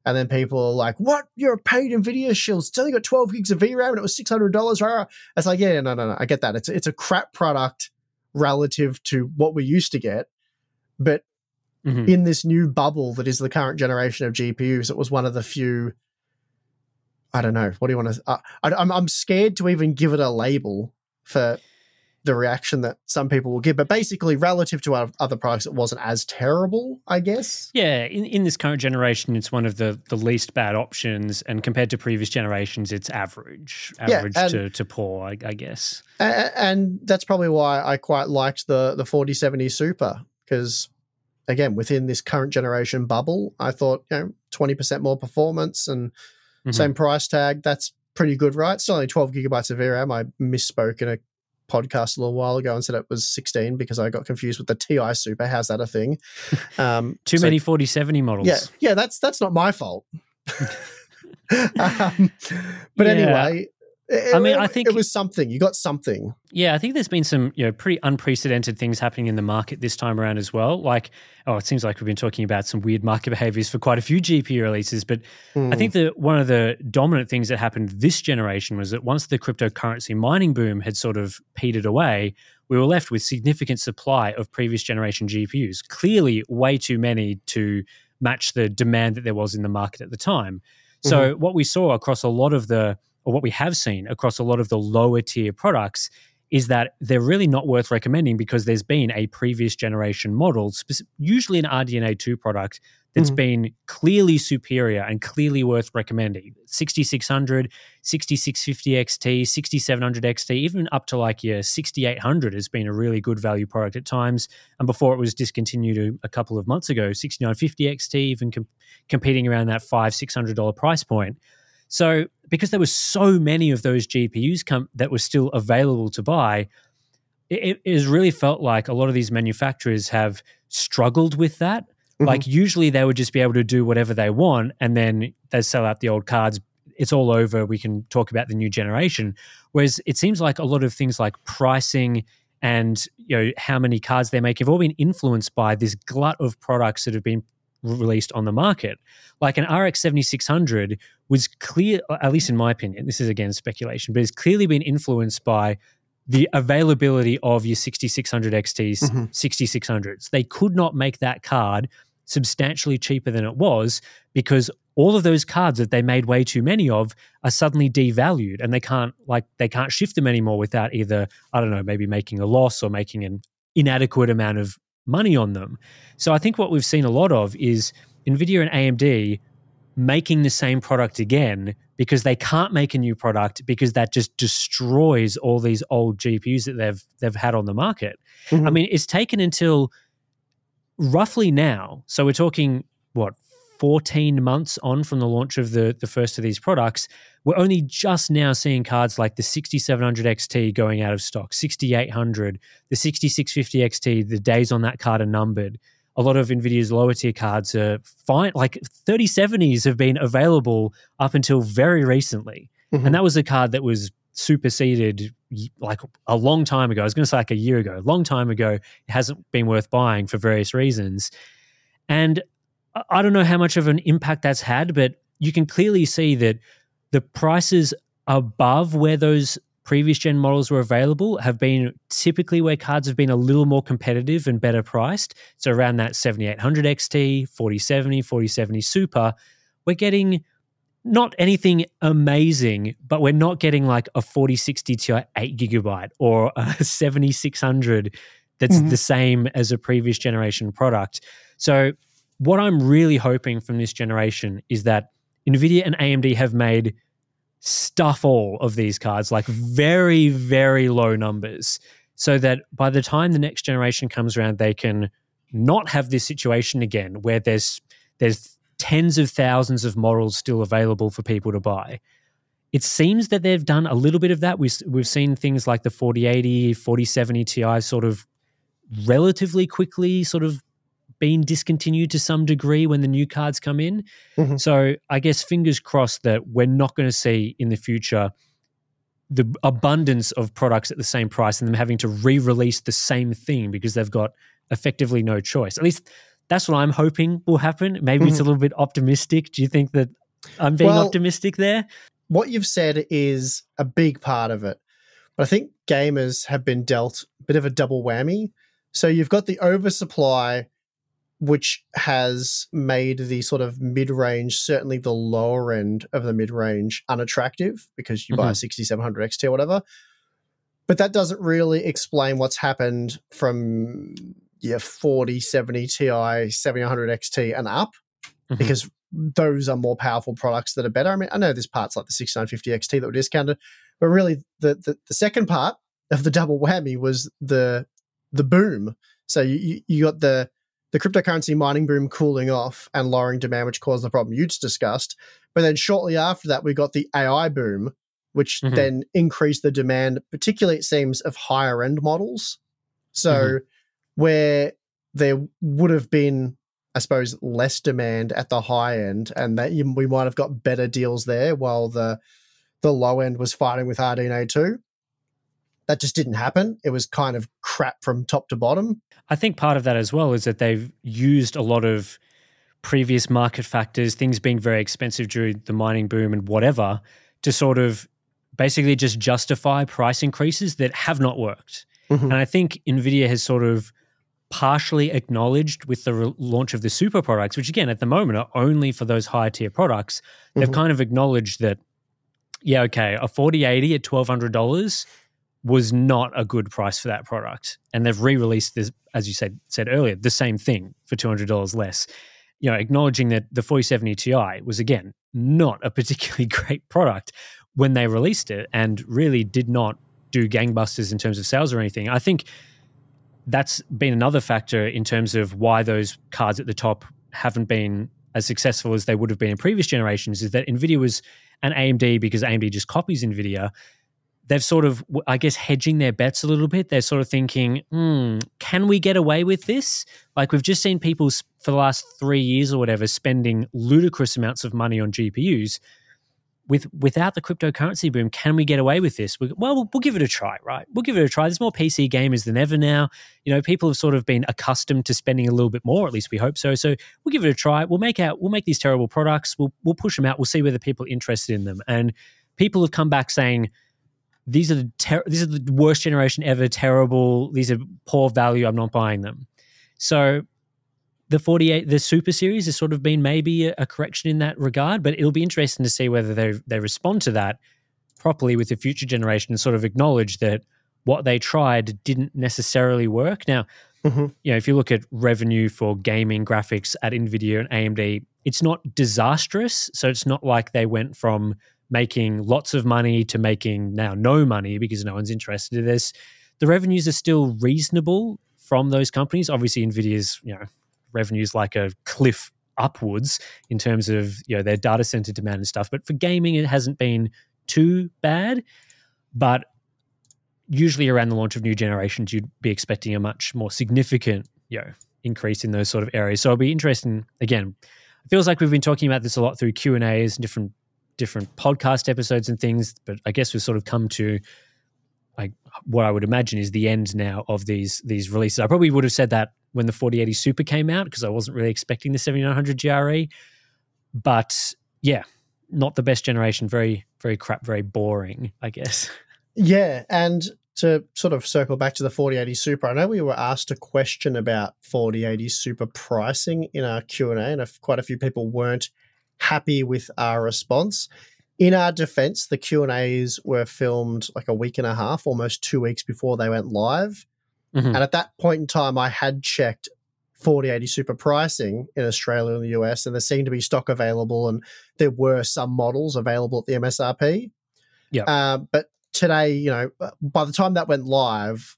And then people are like, "What? You're a paid Nvidia shield. It's only got 12 gigs of VRAM and it was $600." It's like, yeah, no, no, no. I get that. It's it's a crap product relative to what we used to get, but mm-hmm. in this new bubble that is the current generation of GPUs, it was one of the few. I don't know. What do you want to? Uh, I, I'm I'm scared to even give it a label for the reaction that some people will give. But basically, relative to other products, it wasn't as terrible, I guess. Yeah, in, in this current generation, it's one of the, the least bad options. And compared to previous generations, it's average, average yeah, and, to, to poor, I, I guess. And, and that's probably why I quite liked the, the 4070 Super, because again, within this current generation bubble, I thought, you know, 20% more performance and mm-hmm. same price tag. That's pretty good, right? Still only 12 gigabytes of VRAM. I misspoke in a podcast a little while ago and said it was 16 because I got confused with the TI Super. How's that a thing? *laughs* Um, Too so, many 4070 models. Yeah, yeah, that's that's not my fault. *laughs* um, but yeah. anyway, It- I mean, I think- it was something. You got something. Yeah, I think there's been some you know pretty unprecedented things happening in the market this time around as well. Like, oh, it seems like we've been talking about some weird market behaviors for quite a few GPU releases, but I think hmm. that one of the dominant things that happened this generation was that once the cryptocurrency mining boom had sort of petered away, we were left with significant supply of previous generation GPUs. Clearly, way too many to match the demand that there was in the market at the time. So, mm-hmm. what we saw across a lot of the, or what we have seen across a lot of the lower tier products, is that they're really not worth recommending because there's been a previous generation model, usually an RDNA 2 product, that's Mhm. been clearly superior and clearly worth recommending. 6600, 6650 XT, 6700 XT, even up to like your 6800 has been a really good value product at times. And before it was discontinued a, a couple of months ago, 6950 XT, even com- competing around that five, $600 price point. So, because there were so many of those GPUs come, that were still available to buy, it, it has really felt like a lot of these manufacturers have struggled with that. Mm-hmm. Like, usually they would just be able to do whatever they want and then they sell out the old cards. It's all over. We can talk about the new generation. Whereas it seems like a lot of things like pricing and you know how many cards they make have all been influenced by this glut of products that have been released on the market. Like an RX 7600 was clear, at least in my opinion, this is again speculation, but it's clearly been influenced by the availability of your 6600 XTs, Mhm. 6600s. They could not make that card substantially cheaper than it was because all of those cards that they made way too many of are suddenly devalued and they can't like they can't shift them anymore without either I don't know maybe making a loss or making an inadequate amount of money on them. So I think what we've seen a lot of is Nvidia and AMD making the same product again because they can't make a new product because that just destroys all these old GPUs that they've they've had on the market. I Mhm. mean, it's taken until roughly now. So we're talking what 14 months on from the launch of the the first of these products. We're only just now seeing cards like the 6700 XT going out of stock, 6800, the 6650 XT. The days on that card are numbered. A lot of Nvidia's lower tier cards are fine. Like 3070s have been available up until very recently, Mhm. and that was a card that was superseded like a long time ago. I was going to say like a year ago, a long time ago. It hasn't been worth buying for various reasons. And I- don't know how much of an impact that's had, but you can clearly see that the prices above where those previous gen models were available have been typically where cards have been a little more competitive and better priced. So around that 7800 XT, 4070, 4070 Super, we're getting not anything amazing, but we're not getting like a 4060 Ti 8 gigabyte or a 7600 that's Mhm. the same as a previous generation product. So, what I'm really hoping from this generation is that NVIDIA and AMD have made stuff all of these cards, like very, very low numbers, so that by the time the next generation comes around, they can not have this situation again where there's there's tens of thousands of models still available for people to buy. It seems that they've done a little bit of that. We've, we've seen things like the 4080, 4070 Ti sort of relatively quickly sort of being discontinued to some degree when the new cards come in. Mhm. So I guess fingers crossed that we're not going to see in the future the abundance of products at the same price and them having to re-release the same thing because they've got effectively no choice. At least that's what I'm hoping will happen. Maybe it's a little bit optimistic. Do you think that I'm being Well- optimistic there? what you've said is a big part of it. But I think gamers have been dealt a bit of a double whammy. So you've got the oversupply, which has made the sort of mid range, certainly the lower end of the mid range, unattractive because you buy a 6700 XT or whatever. But that doesn't really explain what's happened from your 40, 70 Ti, 700 XT and up Mhm. because those are more powerful products that are better. I mean, I know there's parts like the 6950 XT that were discounted, but really the, the, the second part of the double whammy was the the boom. So you, you got the the cryptocurrency mining boom cooling off and lowering demand, which caused the problem you just discussed. But then shortly after that, we got the AI boom, which Mhm. then increased the demand, particularly it seems, of higher end models. So Mhm. where there would have been, I suppose, less demand at the high end, and that we might have got better deals there, while the the low end was fighting with RDNA 2. That just didn't happen. It was kind of crap from top to bottom. I think part of that as well is that they've used a lot of previous market factors, things being very expensive during the mining boom and whatever, to sort of basically just justify price increases that have not worked. Mhm. And I think Nvidia has sort of partially acknowledged with the re- launch of the super products, which again at the moment are only for those higher tier products. They've Mhm. kind of acknowledged that, yeah, okay, a forty eighty at twelve hundred dollars was not a good price for that product, and they've re-released this, as you said said earlier, the same thing for two hundred dollars less. You know, acknowledging that the forty seventy Ti was again not a particularly *laughs* great product when they released it, and really did not do gangbusters in terms of sales or anything. I think that's been another factor in terms of why those cards at the top haven't been as successful as they would have been in previous generations is that Nvidia was an AMD because AMD just copies Nvidia. They've sort of, I guess, hedging their bets a little bit. They're sort of thinking, hmm, can we get away with this? Like we've just seen people for the last three years or whatever spending ludicrous amounts of money on GPUs. With without the cryptocurrency boom, can we get away with this? We, well, well, we'll give it a try, right? We'll give it a try. There's more PC gamers than ever now. You know, people have sort of been accustomed to spending a little bit more. At least we hope so. So we'll give it a try. We'll make out. We'll make these terrible products. We'll we'll push them out. We'll see whether people are interested in them. And people have come back saying these are the ter- these are the worst generation ever. Terrible. These are poor value. I'm not buying them. So the 48 the super series has sort of been maybe a, a correction in that regard but it'll be interesting to see whether they they respond to that properly with the future generation and sort of acknowledge that what they tried didn't necessarily work now Mhm. you know if you look at revenue for gaming graphics at nvidia and amd it's not disastrous so it's not like they went from making lots of money to making now no money because no one's interested in this the revenues are still reasonable from those companies obviously nvidia's you know revenues like a cliff upwards in terms of you know their data center demand and stuff. But for gaming, it hasn't been too bad. But usually around the launch of new generations, you'd be expecting a much more significant you know increase in those sort of areas. So it'll be interesting. Again, it feels like we've been talking about this a lot through Q and A's and different different podcast episodes and things. But I guess we've sort of come to like what I would imagine is the end now of these these releases. I probably would have said that when the 4080 Super came out because I wasn't really expecting the 7900 GRE. But yeah, not the best generation. Very very crap. Very boring. I guess. *laughs* Yeah, and to sort of circle back to the 4080 Super, I know we were asked a question about 4080 Super pricing in our Q&A and if quite a few people weren't happy with our response. In our defense, the Q&As were filmed like a week and a half, almost 2 weeks before they went live. Mhm. And at that point in time, I had checked 4080 Super pricing in Australia and the US, and there seemed to be stock available, and there were some models available at the MSRP. Yeah. Uh, but today, you know, by the time that went live,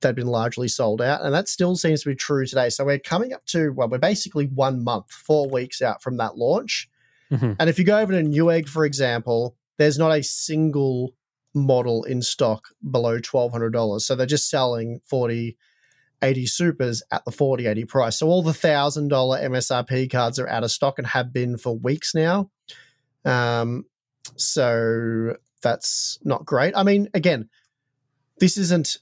they'd been largely sold out, and that still seems to be true today. So we're coming up to well, we're basically one month, four weeks out from that launch. Mhm. And if you go over to Newegg, for example, there's not a single model in stock below $1,200. So they're just selling 40, 80 supers at the 40, 80 price. So all the $1,000 MSRP cards are out of stock and have been for weeks now. Um, so that's not great. I mean, again, this isn't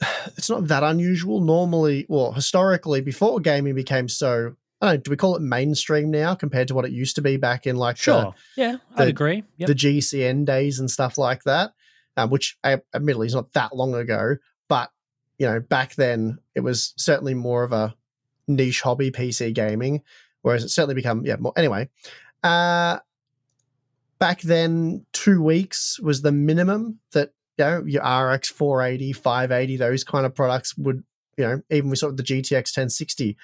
*sighs* it's not that unusual. Normally, well, historically, before gaming became so know, do we call it mainstream now compared to what it used to be back in like the- Sure. yeah, I'd the- agree. Yep. the GCN days and stuff like that, um, which admittedly is not that long ago, but you know, back then it was certainly more of a niche hobby PC gaming, whereas it's certainly become yeah more anyway. Uh, back then, two weeks was the minimum that you know your RX 480, 580, those kind of products would you know even with sort of the GTX 1060.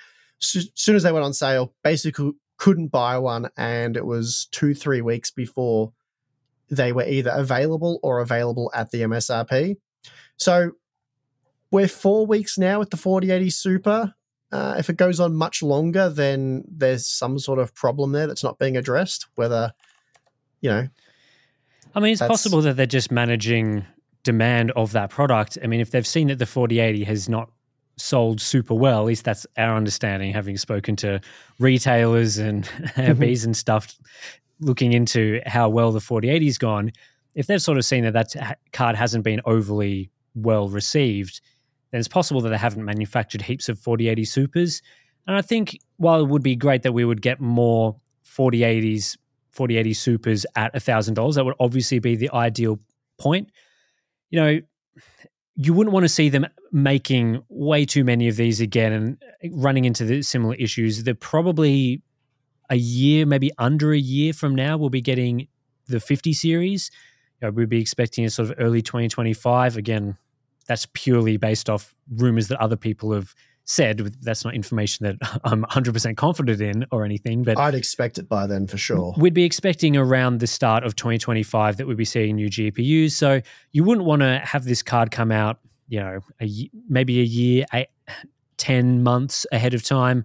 As soon as they went on sale, basically couldn't buy one, and it was two three weeks before they were either available or available at the MSRP. So we're four weeks now with the 4080 Super. Uh, if it goes on much longer, then there's some sort of problem there that's not being addressed. Whether, you know, I mean, it's possible that they're just managing demand of that product. I mean, if they've seen that the 4080 has not sold super well, at least that's our understanding, having spoken to retailers and *laughs* Mm-hmm. And stuff. looking into how well the 4080's gone, if they've sort of seen that that card hasn't been overly well received, then it's possible that they haven't manufactured heaps of 4080 Supers. And I think while it would be great that we would get more 4080s, 4080 Supers at $1,000, that would obviously be the ideal point. You know, you wouldn't want to see them making way too many of these again and eh, running into the similar issues. They're probably a year, maybe under a year from now, we'll be getting the 50 series. You know, we'd be expecting a sort of early 2025. Again, that's purely based off rumors that other people have said. That's not information that *laughs* I'm 100% confident in or anything. But I'd expect it by then for sure. We'd be expecting around the start of 2025 that we'd be seeing new GPUs. So you wouldn't want to have this card come out, you know, a, maybe a year, eight, *sighs* 10 months ahead of time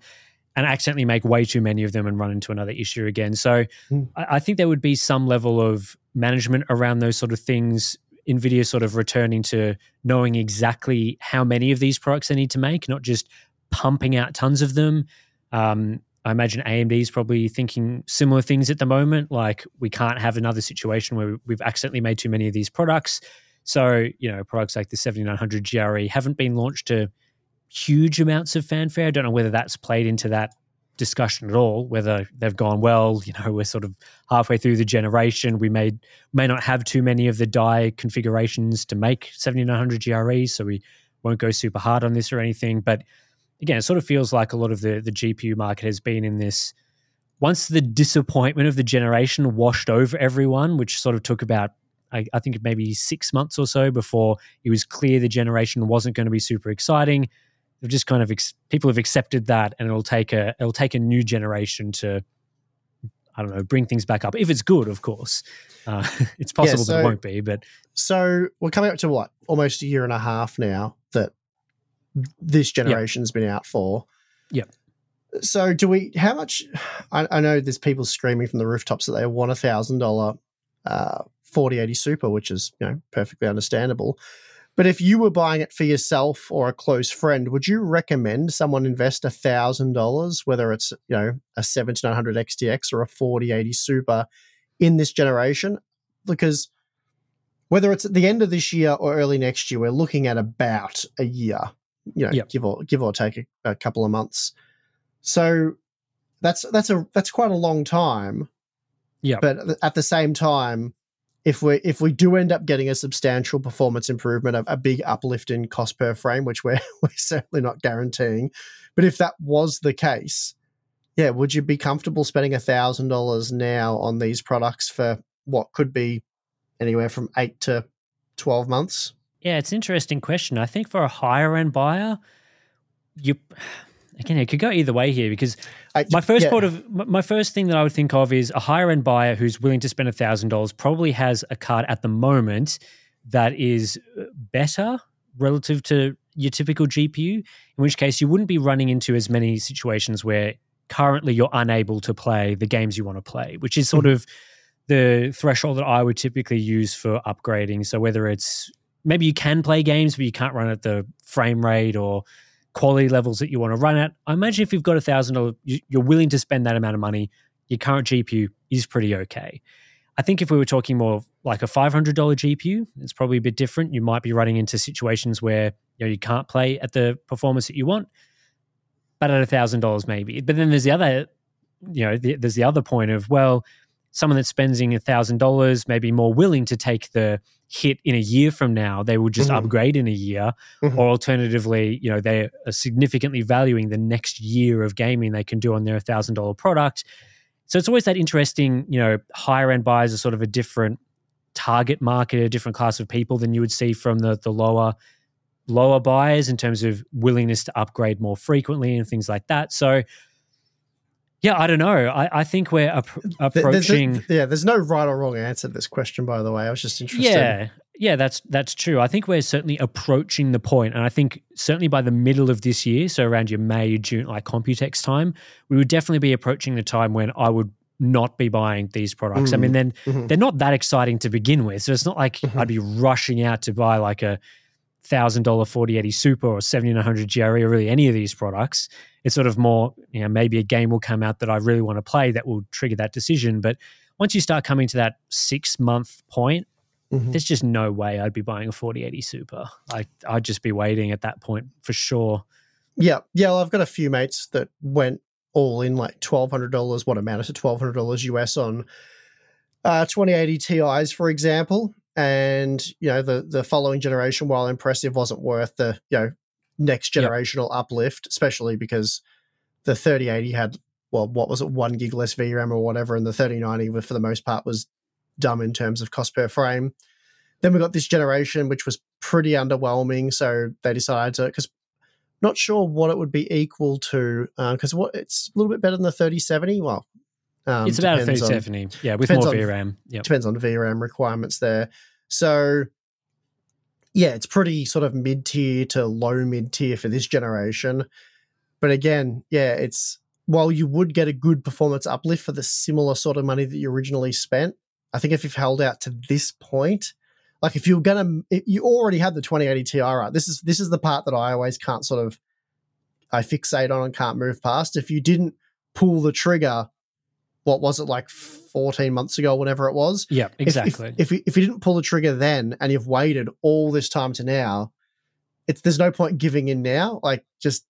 and accidentally make way too many of them and run into another issue again. So mm. I, I think there would be some level of management around those sort of things Nvidia sort of returning to knowing exactly how many of these products they need to make, not just pumping out tons of them. Um, I imagine AMD is probably thinking similar things at the moment. Like we can't have another situation where we've accidentally made too many of these products. So you know, products like the 7900 GRE haven't been launched to huge amounts of fanfare. I don't know whether that's played into that discussion at all whether they've gone well you know we're sort of halfway through the generation. We may may not have too many of the die configurations to make 7900 GRE so we won't go super hard on this or anything. But again it sort of feels like a lot of the the GPU market has been in this once the disappointment of the generation washed over everyone which sort of took about I, I think maybe six months or so before it was clear the generation wasn't going to be super exciting they've just kind of ex- people have accepted that, and it'll take a it'll take a new generation to I don't know bring things back up if it's good, of course. Uh, *laughs* it's possible yeah, so, that it won't be, but so we're coming up to what almost a year and a half now that this generation's yep. been out for. Yep. So do we? How much? I, I know there's people screaming from the rooftops that they want a thousand dollar uh, forty eighty super, which is you know perfectly understandable. But if you were buying it for yourself or a close friend, would you recommend someone invest a thousand dollars, whether it's you know a seventy nine hundred XTX or a forty eighty Super, in this generation? Because whether it's at the end of this year or early next year, we're looking at about a year, you know, yep. give or give or take a, a couple of months. So that's that's a that's quite a long time. Yeah. But at the same time, if we if we do end up getting a substantial performance improvement, a, a big uplift in cost per frame, which we're *laughs* we're certainly not guaranteeing, but if that was the case, yeah, would you be comfortable spending a thousand dollars now on these products for what could be anywhere from eight to twelve months? Yeah, it's an interesting question. I think for a higher end buyer, you again, it could go either way here because I, my first yeah. of my first thing that I would think of is a higher end buyer who's willing to spend thousand dollars probably has a card at the moment that is uh, better relative to your typical GPU. In which case, you wouldn't be running into as many situations where currently you're unable to play the games you want to play, which is sort mm-hmm. of the threshold that I would typically use for upgrading. So whether it's maybe you can play games, but you can't run at the frame rate or quality levels that you want to run at. I imagine if you've got a thousand dollars, you're willing to spend that amount of money. Your current GPU is pretty okay. I think if we were talking more like a five hundred dollar GPU, it's probably a bit different. You might be running into situations where you know you can't play at the performance that you want, but at a thousand dollars maybe. But then there's the other, you know, the, there's the other point of well, someone that's spending a thousand dollars may be more willing to take the hit in a year from now, they will just mm-hmm. upgrade in a year. Mm-hmm. Or alternatively, you know, they are significantly valuing the next year of gaming they can do on their thousand dollar product. So it's always that interesting, you know, higher end buyers are sort of a different target market, a different class of people than you would see from the the lower lower buyers in terms of willingness to upgrade more frequently and things like that. So yeah, I don't know. I, I think we're ap- approaching. There's a, yeah, there's no right or wrong answer to this question. By the way, I was just interested. Yeah, yeah, that's that's true. I think we're certainly approaching the point, and I think certainly by the middle of this year, so around your May, June, like Computex time, we would definitely be approaching the time when I would not be buying these products. Mm. I mean, mm, then mm-hmm. they're not that exciting to begin with, so it's not like mm-hmm. I'd be rushing out to buy like a thousand dollar forty eighty Super or seventy nine hundred GRE or really any of these products it's sort of more, you know, maybe a game will come out that I really want to play that will trigger that decision. But once you start coming to that six month point, Mhm. there's just no way I'd be buying a 4080 Super. Like I'd just be waiting at that point for sure. Yeah, yeah. Well, I've got a few mates that went all in like twelve hundred dollars, what amounted to twelve hundred dollars US on uh, twenty eighty Ti's, for example. And you know the the following generation, while impressive, wasn't worth the you know next Yep. generational uplift, especially because the thirty eighty had well, what was it, one gig less VRAM or whatever, and the thirty ninety for the most part was dumb in terms of cost per frame. Then we got this generation, which was pretty underwhelming. So they decided to because not sure what it would be equal to uh, because what it's a little bit better than the 3070. Well, um, it's about a depends on- 3070. yeah, with more on- VRAM. Yep. depends on VRAM requirements there. So yeah, it's pretty sort of mid tier to low mid tier for this generation. But again, yeah, it's while you would get a good performance uplift for the similar sort of money that you originally spent, I think if you've held out to this point, like if you're gonna, if you already had the 2080 Ti, right? This is this is the part that I always can't sort of, I fixate on and can't move past. If you didn't pull the trigger, what was it like 14 months ago, whatever it was? Yeah, If- if- exactly. If, if, if you didn't pull the trigger then and you've waited all this time to now, it's there's no point giving in now. Like just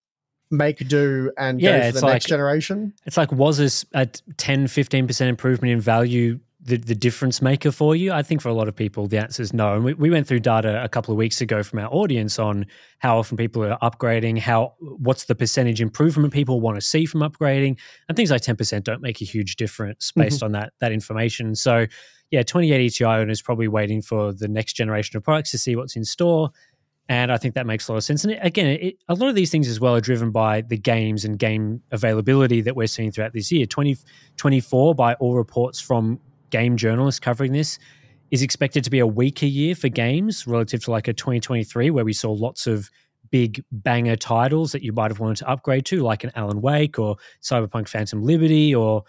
make do and Yeah, go for it's the next like- generation. It's like, was this a 10, 15% improvement in value the, the difference maker for you? I think for a lot of people, the answer is no. And we, we went through data a couple of weeks ago from our audience on how often people are upgrading, how what's the percentage improvement people want to see from upgrading, and things like 10% don't make a huge difference mm-hmm. based on that that information. So, yeah, 2080 Ti owners probably waiting for the next generation of products to see what's in store. And I think that makes a lot of sense. And it- again, it, a lot of these things as well are driven by the games and game availability that we're seeing throughout this year. 2024, by all reports from game journalists covering this, is expected to be a weaker year for games relative to like a 2023, where we saw lots of big banger titles that you might have wanted to upgrade to, like an Alan Wake or Cyberpunk Phantom Liberty, or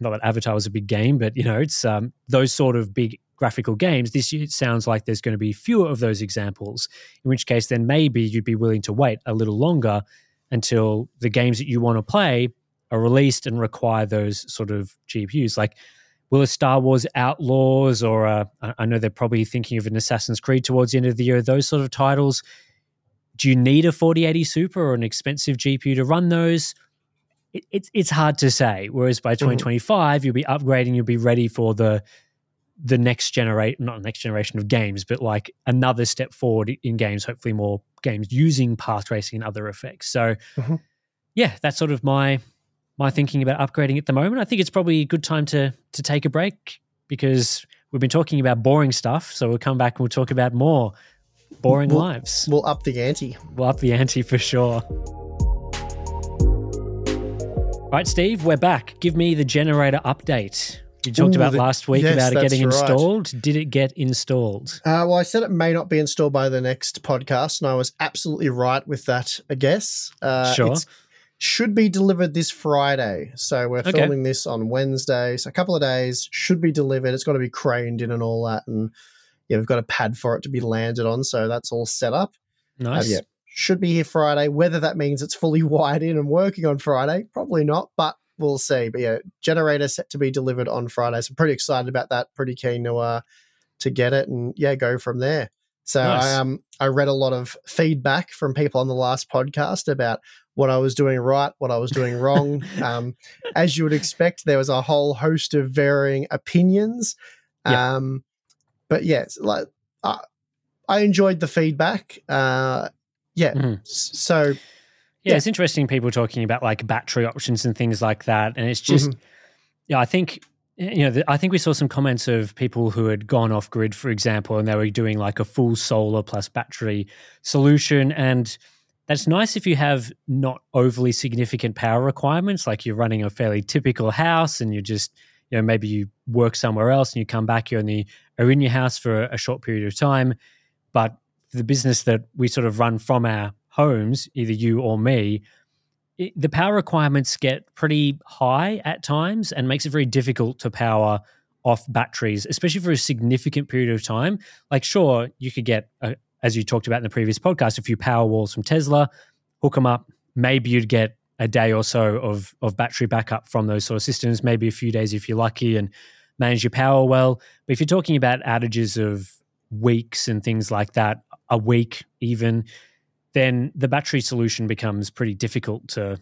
not that Avatar was a big game, but you know, it's um, those sort of big graphical games. This year it sounds like there's going to be fewer of those examples, in which case then maybe you'd be willing to wait a little longer until the games that you want to play are released and require those sort of GPUs. Like, will a Star Wars Outlaws or a, I know they're probably thinking of an Assassin's Creed towards the end of the year, those sort of titles. Do you need a 4080 Super or an expensive GPU to run those? It, it's it's hard to say. Whereas by 2025, you'll be upgrading, you'll be ready for the the next generation, not the next generation of games, but like another step forward in games. Hopefully, more games using path tracing and other effects. So, Mhm. yeah, that's sort of my my thinking about upgrading at the moment. I think it's probably a good time to to take a break because we've been talking about boring stuff. So we'll come back and we'll talk about more boring We'll- lives. We'll up the ante. We'll up the ante for sure. All right, Steve, we're back. Give me the generator update. You talked Ooh, about the- last week yes, about it getting right. installed. Did it get installed? Uh, well, I said it may not be installed by the next podcast, and I was absolutely right with that. I guess. Uh, Sure. it's- should be delivered this Friday. So we're Okay. filming this on Wednesday. So a couple of days should be delivered. It's got to be craned in and all that, and yeah, we've got a pad for it to be landed on. So that's all set up. Uh, Nice. yeah, should be here Friday. Whether that means it's fully *laughs* wired in and working on Friday, probably not, but we'll see. But yeah, generator set to be delivered on Friday. So pretty excited about that. Pretty keen to uh to get it and yeah, go from there. So Nice. I um I read a lot of feedback from people on the last podcast about what I was doing right, what I was doing wrong. *laughs* um, as you would expect, there was a whole host of varying opinions. Yeah. Um, but yes, like I, I enjoyed the feedback. Uh, yeah. S- So Yeah, Yeah. it's interesting people talking about like battery options and things like that. And it's just, Mm-hmm. yeah, I think, you know, the, I think we saw some comments of people who had gone off grid, for example, and they were doing like a full solar plus battery solution. And that's nice if you have not overly significant power requirements, like you're running a fairly typical house and you're just, you know, maybe you work somewhere else and you come back, in the are in your house for a short period of time. But the business that we sort of run from our homes, either you or me, it, the power requirements get pretty high at times and makes it very difficult to power off batteries, especially for a significant period of time. Like, sure, you could get, a, as you talked about in the previous podcast, a few Powerwalls from Tesla, hook them up. Maybe you'd get a day or so of of battery backup from those sort of systems. Maybe a few days if you're lucky, and manage your power well. But if you're talking about outages of weeks and things like that, a week even, then the battery solution becomes pretty difficult to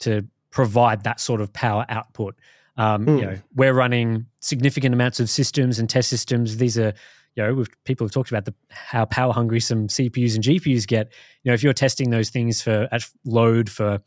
to provide that sort of power output. Um, Mm. You know, we're running significant amounts of systems and test systems. These are, you know, we've, people have talked about the how power hungry some CPUs and GPUs get. You know, if you're testing those things for at load for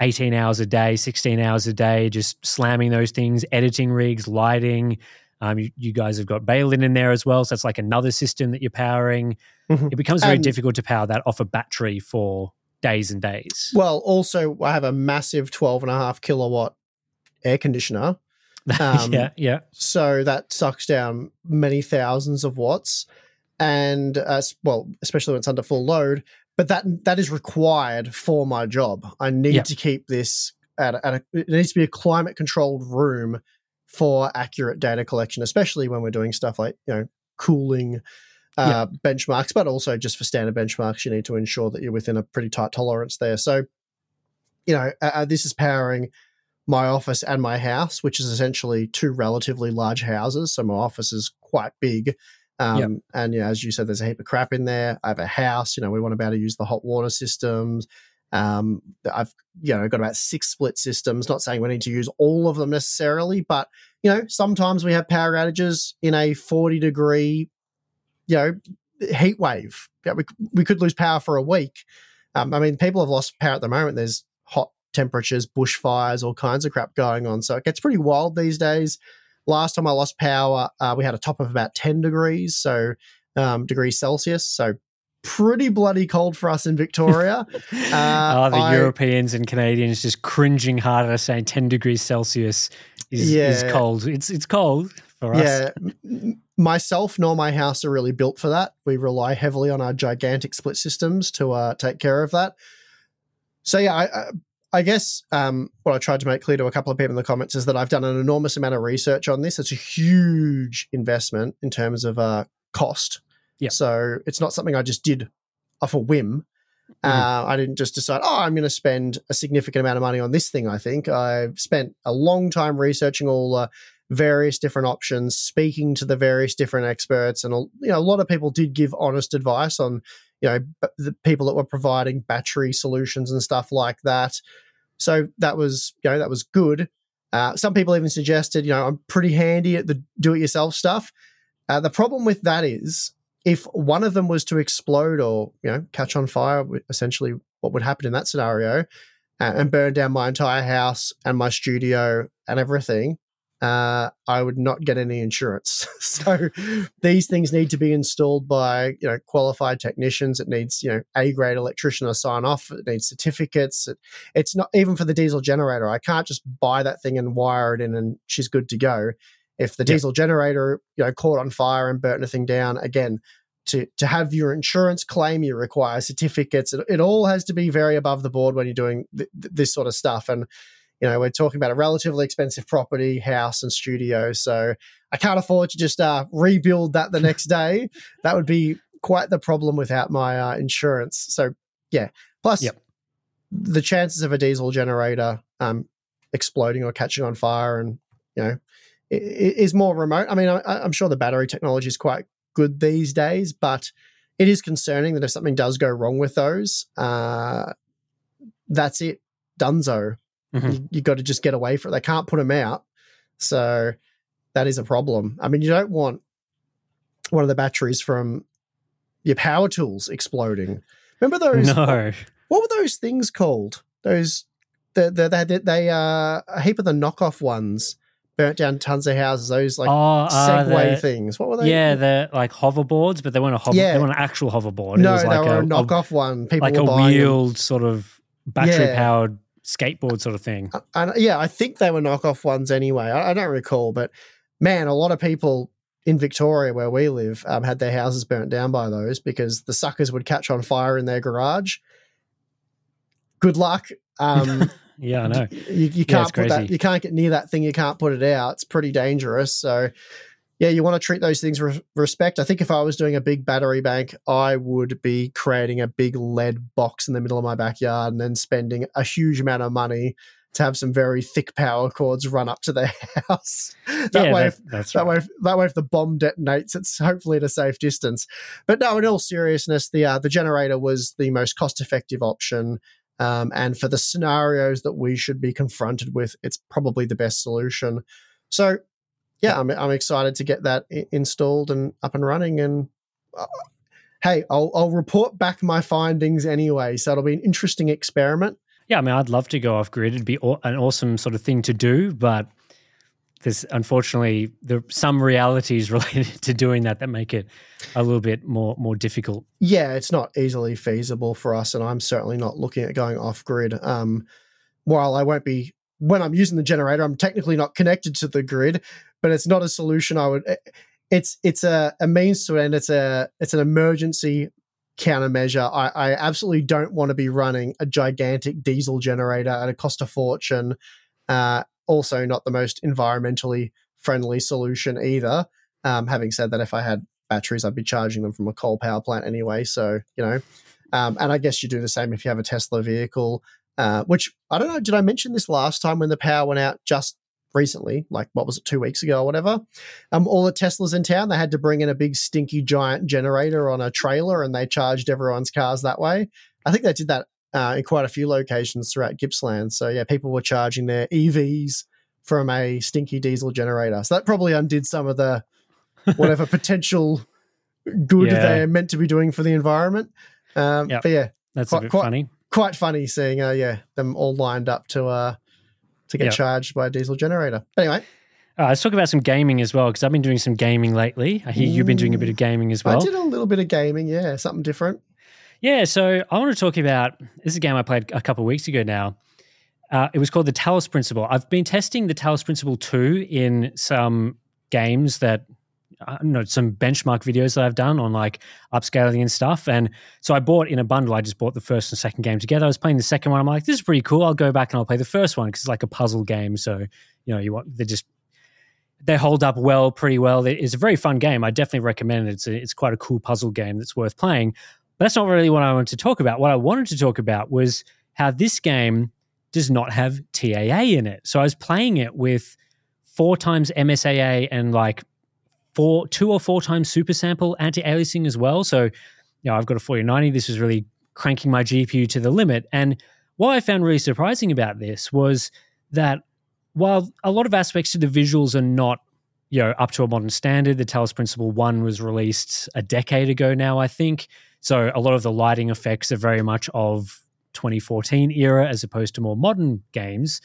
18 hours a day, 16 hours a day, just slamming those things, editing rigs, lighting. Um, you, you guys have got Balin in there as well, so it's like another system that you're powering. Mhm. It becomes very And- difficult to power that off a battery for days and days. Well, also, I have a massive 12 and a half kilowatt air conditioner. *laughs* um, yeah, yeah, So that sucks down many thousands of watts. And, uh, well, especially when it's under full load. But that that is required for my job. I need to keep this at, a- at a, it needs to be a climate controlled room for accurate data collection, especially when we're doing stuff like, you know, cooling uh, benchmarks, but also just for standard benchmarks, you need to ensure that you're within a pretty tight tolerance there. So, you know, uh, this is powering my office and my house, which is essentially two relatively large houses. So my office is quite big. Um, Yep. And, you know, as you said, there's a heap of crap in there. I have a house, you know, we want to be able to use the hot water systems. Um, I've, you know, got about six split systems. Not saying we need to use all of them necessarily, but, you know, sometimes we have power outages in a 40 degree, you know, heat wave. Yeah, we, we could lose power for a week. Um, I mean, people have lost power at the moment. There's hot temperatures, bushfires, all kinds of crap going on. So it gets pretty wild these days. Last time I lost power, uh, we had a top of about 10 degrees, so um, degrees Celsius. So pretty bloody cold for us in Victoria. *laughs* oh, the I- Europeans and Canadians just cringing hard at us saying 10 degrees Celsius is, is cold. It's it's cold for us. yeah, myself nor my house are really built for that. We rely heavily on our gigantic split systems to uh, take care of that. So yeah, I, I, I guess um, what I tried to make clear to a couple of people in the comments is that I've done an enormous amount of research on this. It's a huge investment in terms of uh, cost. Yeah. So it's not something I just did off a whim. Mm. Uh, I didn't just decide, oh, I'm going to spend a significant amount of money on this thing. I think I've spent a long time researching all uh, various different options, speaking to the various different experts, and you know, a lot of people did give honest advice on, you know, the people that were providing battery solutions and stuff like that. So that was, you know, that was good. Uh, some people even suggested, you know, I'm pretty handy at the do-it-yourself stuff. Uh, the problem with that is, if one of them was to explode or you know catch on fire, essentially what would happen in that scenario, uh, and burn down my entire house and my studio and everything, uh, I would not get any insurance. *laughs* so these things need to be installed by you know qualified technicians. It needs you know A grade electrician to sign off. It needs certificates. It, it's not even for the diesel generator. I can't just buy that thing and wire it in and she's good to go. If the diesel generator you know caught on fire and burnt anything down again. To, to have your insurance claim, you require certificates. It, it all has to be very above the board when you're doing th- this sort of stuff. And you know, we're talking about a relatively expensive property, house, and studio. So I can't afford to just uh, rebuild that the next day. *laughs* That would be quite the problem without my uh, insurance. So yeah. Plus, Yep. the chances of a diesel generator um, exploding or catching on fire, and you know, i- i- is more remote. I mean, I, I'm sure the battery technology is quite good these days, but it is concerning that if something does go wrong with those, uh, that's it, dunzo. Mhm. You, you got to just get away from it. They can't put them out, so that is a problem. I mean, you don't want one of the batteries from your power tools exploding. Remember *laughs* those? No. What were those things called? Those the the they, they, they uh a heap of the knockoff ones burnt down tons of houses. Those like oh, uh, Segway the- things. What were they? Yeah, they're like hoverboards, but they weren't a hover. Yeah. They weren't an actual hoverboard. no, it was they like were a, a, knockoff one. People like a buying wheeled sort of battery powered skateboard sort of thing. Uh, and yeah, I think they were knockoff ones anyway. I, I don't recall, but man, a lot of people in Victoria where we live um, had their houses burnt down by those because the suckers would catch on fire in their garage. Good luck. Um, *laughs* Yeah, I know. you, you can't it's put that. You can't get near that thing. You can't put it out. It's pretty dangerous. So, yeah, you want to treat those things with respect. I think if I was doing a big battery bank, I would be creating a big lead box in the middle of my backyard and then spending a huge amount of money to have some very thick power cords run up to their *laughs* house. that Yeah, way, that- if, that's that right. way, if, that way, if the bomb detonates, it's hopefully at a safe distance. But no, in all seriousness, the uh, the generator was the most cost effective option. Um, and for the scenarios that we should be confronted with, it's probably the best solution. So, yeah, I'm, I'm excited to get that installed and up and running. And uh, hey, I'll, I'll report back my findings anyway. So it'll be an interesting experiment. Yeah, I mean, I'd love to go off grid. It'd be an awesome sort of thing to do, but there's unfortunately there some realities *laughs* related to doing that that make it a little bit more more difficult. yeah, it's not easily feasible for us, and I'm certainly not looking at going off grid. Um, while I won't be when I'm using the generator, I'm technically not connected to the grid, but it's not a solution. I would. eh, It's it's a, a means to end. It's a it's an emergency countermeasure. I, I absolutely don't want to be running a gigantic diesel generator at a cost of fortune. Uh, also, not the most environmentally friendly solution either. Um, having said that, if I had batteries, I'd be charging them from a coal power plant anyway. So, you know, um, and I guess you do the same if you have a Tesla vehicle, uh, which I don't know. Did I mention this last time when the power went out just recently? Like, what was it, two weeks ago or whatever? Um, all the Teslas in town, they had to bring in a big, stinky, giant generator on a trailer and they charged everyone's cars that way. I think they did that uh, in quite a few locations throughout Gippsland. So, yeah, people were charging their EVs from a stinky diesel generator. So that probably undid some of the *laughs* whatever potential good Yeah. they're meant to be doing for the environment. Um, Yep. But yeah, That's Quite- quite- funny. quite funny seeing uh, yeah them all lined up to uh to get Yep. charged by a diesel generator. Anyway, Uh, let's talk about some gaming as well because I've been doing some gaming lately. I hear you've been doing a bit of gaming as well. I did a little bit of gaming. Yeah, something different. Yeah, so I want to talk about this is a game I played a couple of weeks ago now. Uh, it was called the Talos Principle. I've been testing the Talos Principle 2 in some games that, I don't know, some benchmark videos that I've done on like upscaling and stuff. And so I bought in a bundle, I just bought the first and second game together. I was playing the second one. I'm like, this is pretty cool. I'll go back and I'll play the first one because it's like a puzzle game. So, you know, you want, they just, they hold up well, pretty well. It's a very fun game. I definitely recommend it. It's, a, it's quite a cool puzzle game that's worth playing. But that's not really what I wanted to talk about. What I wanted to talk about was how this game does not have TAA in it. So I was playing it with four times MSAA and like four, two or four times super sample anti-aliasing as well. So, you know, I've got a 4090. This is really cranking my GPU to the limit. And what I found really surprising about this was that while a lot of aspects to the visuals are not you know up to a modern standard the talos principle 1 was released a decade ago now i think so a lot of the lighting effects are very much of 2014 era as opposed to more modern games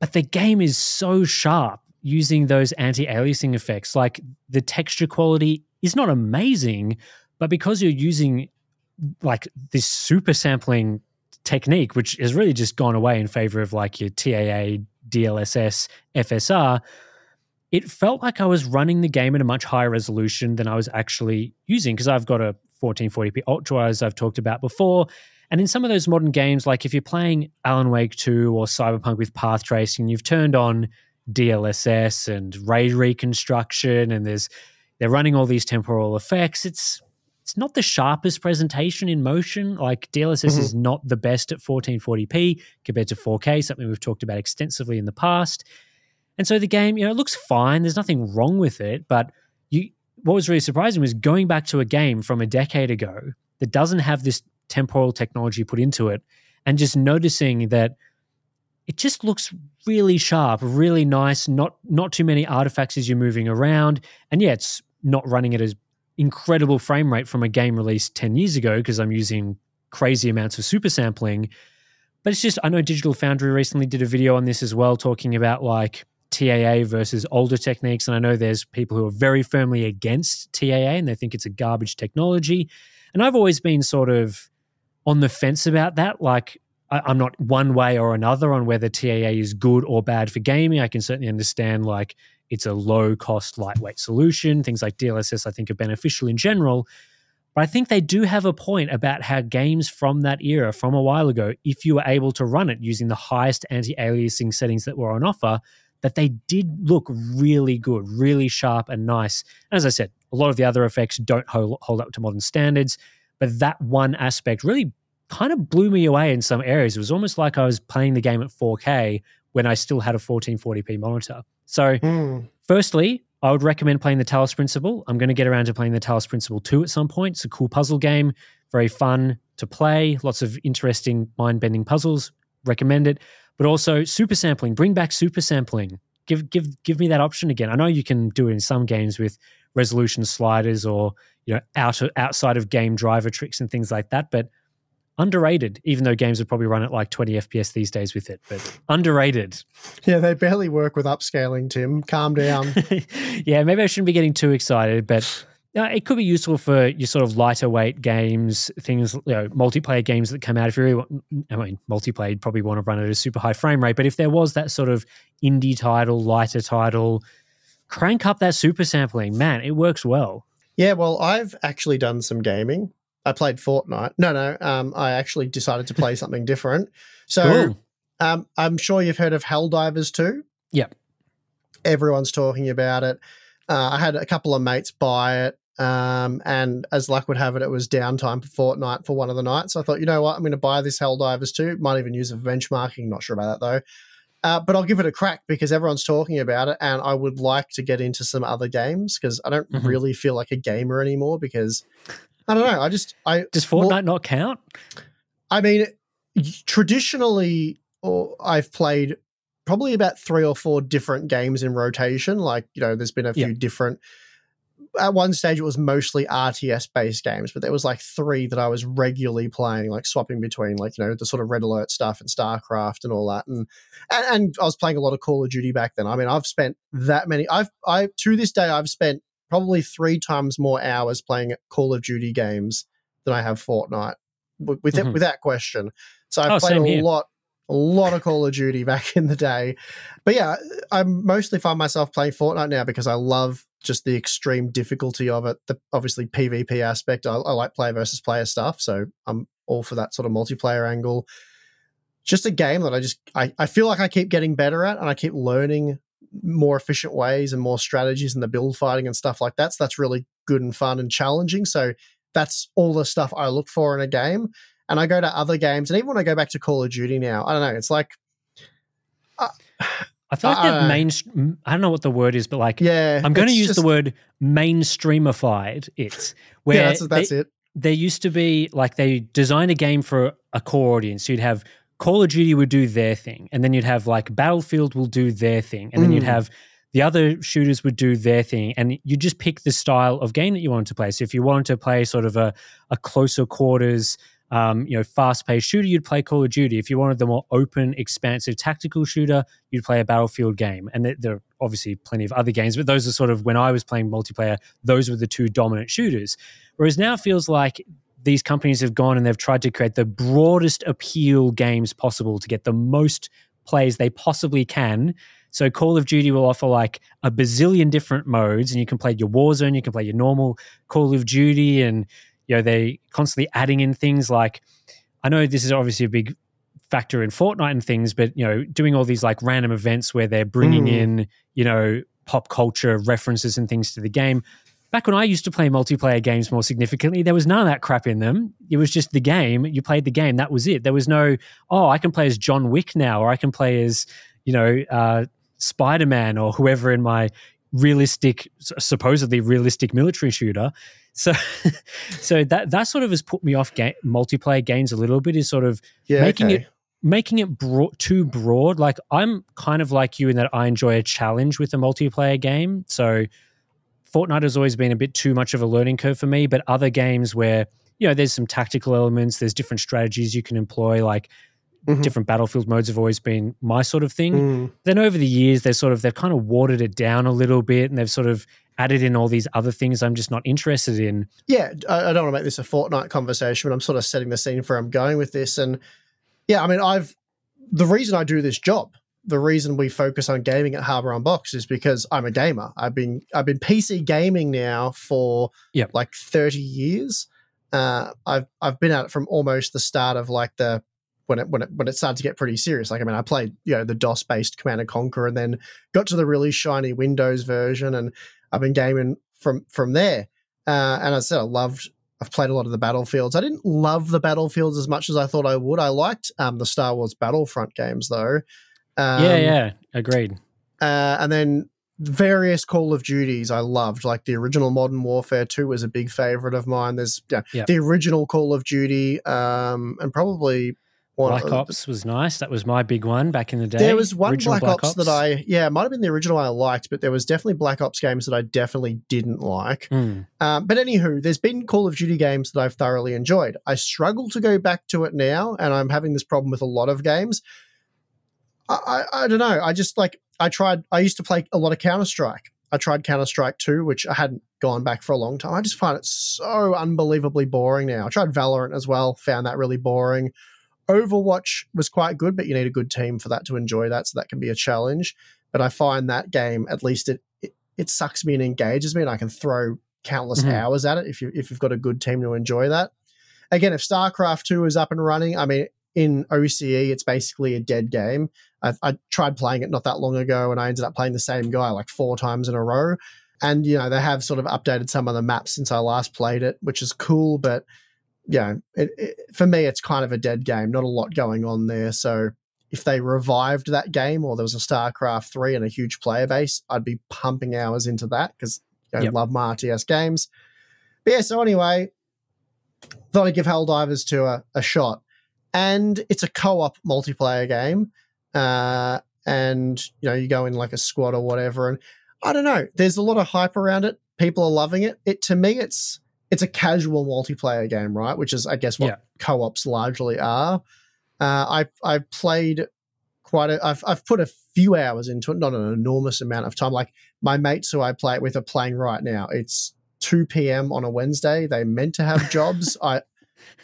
but the game is so sharp using those anti-aliasing effects like the texture quality is not amazing but because you're using like this super sampling technique which has really just gone away in favor of like your taa DLSS, FSR, it felt like I was running the game at a much higher resolution than I was actually using because I've got a 1440p Ultra, as I've talked about before. And in some of those modern games, like if you're playing Alan Wake 2 or Cyberpunk with path tracing, you've turned on DLSS and ray reconstruction, and there's they're running all these temporal effects. It's it's not the sharpest presentation in motion. Like DLSS Mhm. is not the best at 1440p compared to 4K, something we've talked about extensively in the past. And so the game, you know, it looks fine. There's nothing wrong with it, but you what was really surprising was going back to a game from a decade ago that doesn't have this temporal technology put into it and just noticing that it just looks really sharp, really nice, not not too many artifacts as you're moving around. And yeah, it's not running at an incredible frame rate from a game released 10 years ago because I'm using crazy amounts of super sampling. But it's just I know Digital Foundry recently did a video on this as well, talking about like TAA versus older techniques. And I know there's people who are very firmly against TAA and they think it's a garbage technology. And I've always been sort of on the fence about that. Like, I, I'm not one way or another on whether TAA is good or bad for gaming. I can certainly understand like it's a low cost, lightweight solution. Things like DLSS, I think, are beneficial in general. But I think they do have a point about how games from that era, from a while ago, if you were able to run it using the highest anti aliasing settings that were on offer, that they did look really good, really sharp and nice. And as I said, a lot of the other effects don't hold, hold up to modern standards, but that one aspect really kind of blew me away in some areas. It was almost like I was playing the game at 4K when I still had a 1440p monitor. So, Mm. firstly, I would recommend playing the Talos Principle. I'm going to get around to playing the Talos Principle 2 at some point. It's a cool puzzle game, very fun to play, lots of interesting mind bending puzzles. Recommend it. But also super sampling. Bring back super sampling. Give give give me that option again. I know you can do it in some games with resolution sliders or you know out outside of game driver tricks and things like that, but underrated. Even though games would probably run at like 20 FPS these days with it, but underrated. Yeah, they barely work with upscaling, Tim. Calm down. *laughs* yeah, maybe I shouldn't be getting too excited, but uh, it could be useful for your sort of lighter weight games, things, you know, multiplayer games that come out. If you really want, I mean, multiplayer, you'd probably want to run it at a super high frame rate. But if there was that sort of indie title, lighter title, crank up that super sampling. Man, it works well. Yeah, well, I've actually done some gaming. I played Fortnite. No, no, um, I actually decided to play something different. *laughs* So Cool. um, I'm sure you've heard of Helldivers 2. Yep. Everyone's talking about it. Uh, I had a couple of mates buy it. Um, and as luck would have it, it was downtime for Fortnite for one of the nights. So I thought, you know what, I'm going to buy this Helldivers 2. Might even use it for benchmarking. Not sure about that though. Uh, but I'll give it a crack because everyone's talking about it, and I would like to get into some other games because I don't Mhm. really feel like a gamer anymore. Because I don't know, I just I Does well, Fortnite not count? I mean, traditionally, or I've played probably about three or four different games in rotation. Like, you know, there's been a few different. At one stage, it was mostly RTS based games, but there was like three that I was regularly playing, like swapping between, like you know, the sort of Red Alert stuff and StarCraft and all that, and and, and I was playing a lot of Call of Duty back then. I mean, I've spent that many. I've I to this day, I've spent probably three times more hours playing Call of Duty games than I have Fortnite, with with Mhm. without question. So I've Oh, played a here. lot, a lot of Call of Duty *laughs* back in the day. But yeah, I mostly find myself playing Fortnite now because I love just the extreme difficulty of it. The obviously PvP aspect. I, I like player versus player stuff, so I'm all for that sort of multiplayer angle. Just a game that I just I, I feel like I keep getting better at, and I keep learning more efficient ways and more strategies and the build fighting and stuff like that. So that's really good and fun and challenging. So that's all the stuff I look for in a game. And I go to other games, and even when I go back to Call of Duty now, I don't know. It's like, *sighs* I feel like Uh, they've main. I don't know what the word is, but like, yeah, I'm going to use just- the word mainstreamified. It *laughs* where Yeah, that's, that's they, it. there used to be like they designed a game for a core audience. You'd have Call of Duty would do their thing, and then you'd have like Battlefield will do their thing, and then you'd Mm. have the other shooters would do their thing, and you just pick the style of game that you wanted to play. So if you wanted to play sort of a a closer quarters, um, you know, fast paced shooter, you'd play Call of Duty. If you wanted the more open, expansive tactical shooter, you'd play a Battlefield game. And there, there are obviously plenty of other games, but those are sort of when I was playing multiplayer, those were the two dominant shooters. Whereas now it feels like these companies have gone and they've tried to create the broadest appeal games possible to get the most players they possibly can. So Call of Duty will offer like a bazillion different modes, and you can play your Warzone, you can play your normal Call of Duty, and you know they're constantly adding in things like. I know this is obviously a big factor in Fortnite and things, but you know, doing all these like random events where they're bringing Mm. in you know pop culture references and things to the game. Back when I used to play multiplayer games more significantly, there was none of that crap in them. It was just the game. You played the game. That was it. There was no, oh, I can play as John Wick now, or I can play as, you know, uh, Spider Man or whoever in my realistic, supposedly realistic military shooter. So, *laughs* so that that sort of has put me off ga- multiplayer games a little bit. Is sort of Yeah, making okay. it making it broad, too broad. Like I'm kind of like you in that I enjoy a challenge with a multiplayer game. So Fortnite has always been a bit too much of a learning curve for me. But other games where you know there's some tactical elements, there's different strategies you can employ, like Mhm. different battlefield modes have always been my sort of thing. Mm. Then over the years, they've sort of they've kind of watered it down a little bit, and they've sort of added in all these other things I'm just not interested in. yeah, I, I don't want to make this a Fortnite conversation, but I'm sort of setting the scene for where I'm going with this. And yeah, I mean, I've the reason I do this job, the reason we focus on gaming at Hardware Unboxed is because I'm a gamer. I've been I've been PC gaming now for Yep. like 30 years. Uh, I've I've been at it from almost the start of like the when it when it when it started to get pretty serious. Like I mean, I played you know the DOS based Command and Conquer, and then got to the really shiny Windows version, and I've been gaming from from there. Uh, and I said, I loved I've played a lot of the battlefields. I didn't love the battlefields as much as I thought I would. I liked um, the Star Wars Battlefront games though. Um, yeah, yeah, agreed. Uh, and then various Call of Duties I loved, like the original Modern Warfare 2 was a big favorite of mine. There's yeah, Yep. the original Call of Duty, um, and probably one Black Ops was nice. That was my big one back in the day. There was one Original Black, Ops, that I, yeah, it might have been the original I liked, but there was definitely Black Ops games that I definitely didn't like. Hmm. Um, but anywho, there's been Call of Duty games that I've thoroughly enjoyed. I struggle to go back to it now, and I'm having this problem with a lot of games. I, I, I don't know. I just like I tried. I used to play a lot of Counter Strike. I tried Counter Strike 2, which I hadn't gone back for a long time. I just find it so unbelievably boring now. I tried Valorant as well, found that really boring. Overwatch was quite good, but you need a good team for that to enjoy that, so that can be a challenge. But I find that game, at least it it, it sucks me and engages me, and I can throw countless Mhm. hours at it if you if you've got a good team to enjoy that. Again, if StarCraft Two is up and running, I mean, in OCE, it's basically a dead game. I, I tried playing it not that long ago, and I ended up playing the same guy like four times in a row. And you know, they have sort of updated some of the maps since I last played it, which is cool. But yeah, it, it, for me, it's kind of a dead game. Not a lot going on there. So if they revived that game, or there was a StarCraft three and a huge player base, I'd be pumping hours into that because I Yep. love my RTS games. But yeah, so anyway, thought I'd give Helldivers 2 a, a shot. And it's a co-op multiplayer game. Uh, and you know, you go in like a squad or whatever. And I don't know, there's a lot of hype around it. People are loving it. It to me, it's it's a casual multiplayer game, right? Which is, I guess, what Yeah. co-ops largely are. Uh, I I've played quite a. I've I've put a few hours into it, not an enormous amount of time. Like my mates who I play it with are playing right now. It's two p.m. on a Wednesday. They meant to have jobs. *laughs* I,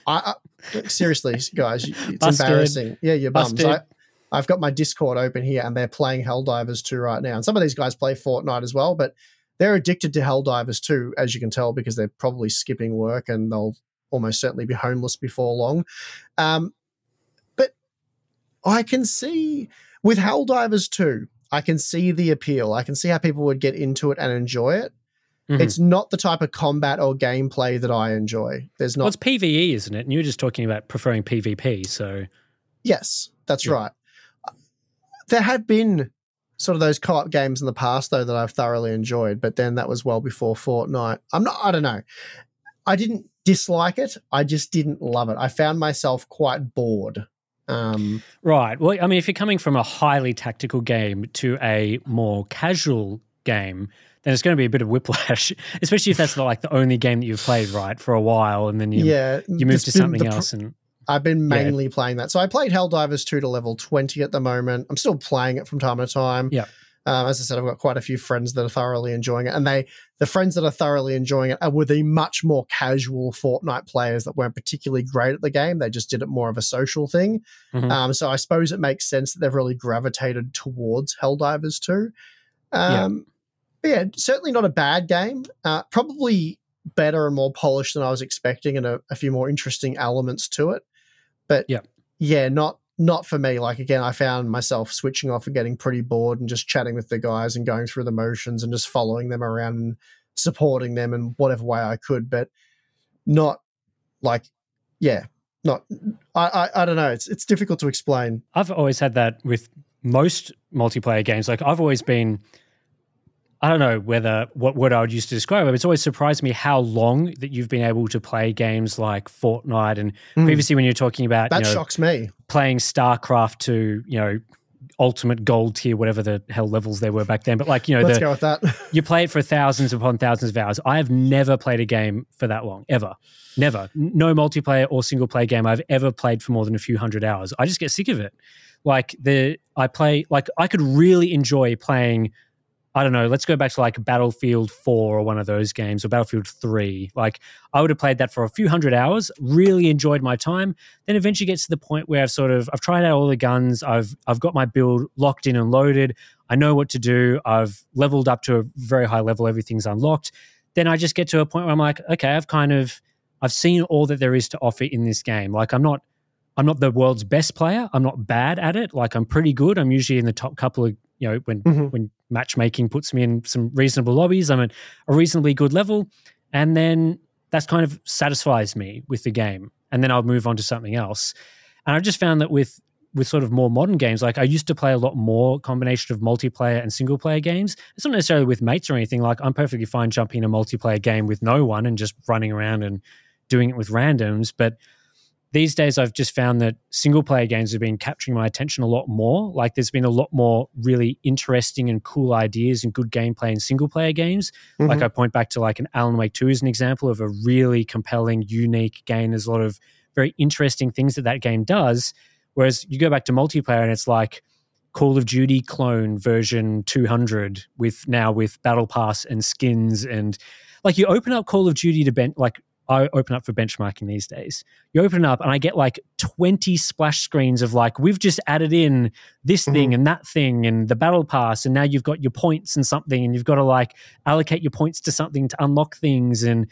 I, I seriously, guys, it's Busted. embarrassing. Yeah, you're bums. I, I've got my Discord open here, and they're playing Helldivers 2 right now. And some of these guys play Fortnite as well, but they're addicted to Helldivers 2, as you can tell, because they're probably skipping work and they'll almost certainly be homeless before long. Um, but I can see with Helldivers 2, I can see the appeal. I can see how people would get into it and enjoy it. Mhm. It's not the type of combat or gameplay that I enjoy. There's not well, it's PVE, isn't it? And you were just talking about preferring PvP. So Yes, that's Yeah. right. There have been sort of those co-op games in the past though that I've thoroughly enjoyed, but then that was well before Fortnite. I'm not I don't know. I didn't dislike it. I just didn't love it. I found myself quite bored. Um Right. Well, I mean, if you're coming from a highly tactical game to a more casual game, then it's going to be a bit of whiplash, *laughs* especially if that's like the only game that you've played, right, for a while, and then you yeah, you move to something pr- else. And I've been Yeah. mainly playing that. So I played Helldivers 2 to level 20 at the moment. I'm still playing it from time to time. Yeah. Um, as I said, I've got quite a few friends that are thoroughly enjoying it. And they, the friends that are thoroughly enjoying it are were the much more casual Fortnite players that weren't particularly great at the game. They just did it more of a social thing. Mhm. Um, so I suppose it makes sense that they've really gravitated towards Helldivers 2. Yeah. Um, but yeah, certainly not a bad game. Uh, probably better and more polished than I was expecting, and a, a few more interesting elements to it. But Yeah. yeah, not not for me. Like again, I found myself switching off and getting pretty bored and just chatting with the guys and going through the motions and just following them around and supporting them in whatever way I could, but not like yeah, not I I, I don't know. It's it's difficult to explain. I've always had that with most multiplayer games. Like I've always been, I don't know whether what word I would use to describe it. But it's always surprised me how long that you've been able to play games like Fortnite and Mm. previously when you're talking about That you know, shocks me. playing StarCraft to you know ultimate gold tier, whatever the hell levels there were back then. But like you know, Let's the, go with that. *laughs* you play it for thousands upon thousands of hours. I have never played a game for that long, ever. Never. No multiplayer or single player game I've ever played for more than a few hundred hours. I just get sick of it. Like the I play like I could really enjoy playing I don't know, let's go back to like Battlefield 4 or one of those games or Battlefield 3. Like I would have played that for a few hundred hours, really enjoyed my time. Then eventually gets to the point where I've sort of I've tried out all the guns, I've I've got my build locked in and loaded. I know what to do. I've leveled up to a very high level, everything's unlocked. Then I just get to a point where I'm like, okay, I've kind of I've seen all that there is to offer in this game. Like I'm not I'm not the world's best player. I'm not bad at it. Like I'm pretty good. I'm usually in the top couple of you know when Mhm. when matchmaking puts me in some reasonable lobbies. I'm at a reasonably good level, and then that's kind of satisfies me with the game, and then I'll move on to something else. And I've just found that with with sort of more modern games, like I used to play a lot more combination of multiplayer and single player games. It's not necessarily with mates or anything. Like I'm perfectly fine jumping in a multiplayer game with no one and just running around and doing it with randoms. But these days, I've just found that single player games have been capturing my attention a lot more. Like there's been a lot more really interesting and cool ideas and good gameplay in single player games. Mm-hmm. Like I point back to like an Alan Wake 2 as an example of a really compelling, unique game. There's a lot of very interesting things that that game does Whereas you go back to multiplayer and it's like Call of Duty clone version 200 with now with battle pass and skins and like you open up Call of Duty to bench like I open up for benchmarking these days. You open up and I get like 20 splash screens of like, we've just added in this mm-hmm. thing and that thing and the battle pass. And now you've got your points and something and you've got to like allocate your points to something to unlock things. And,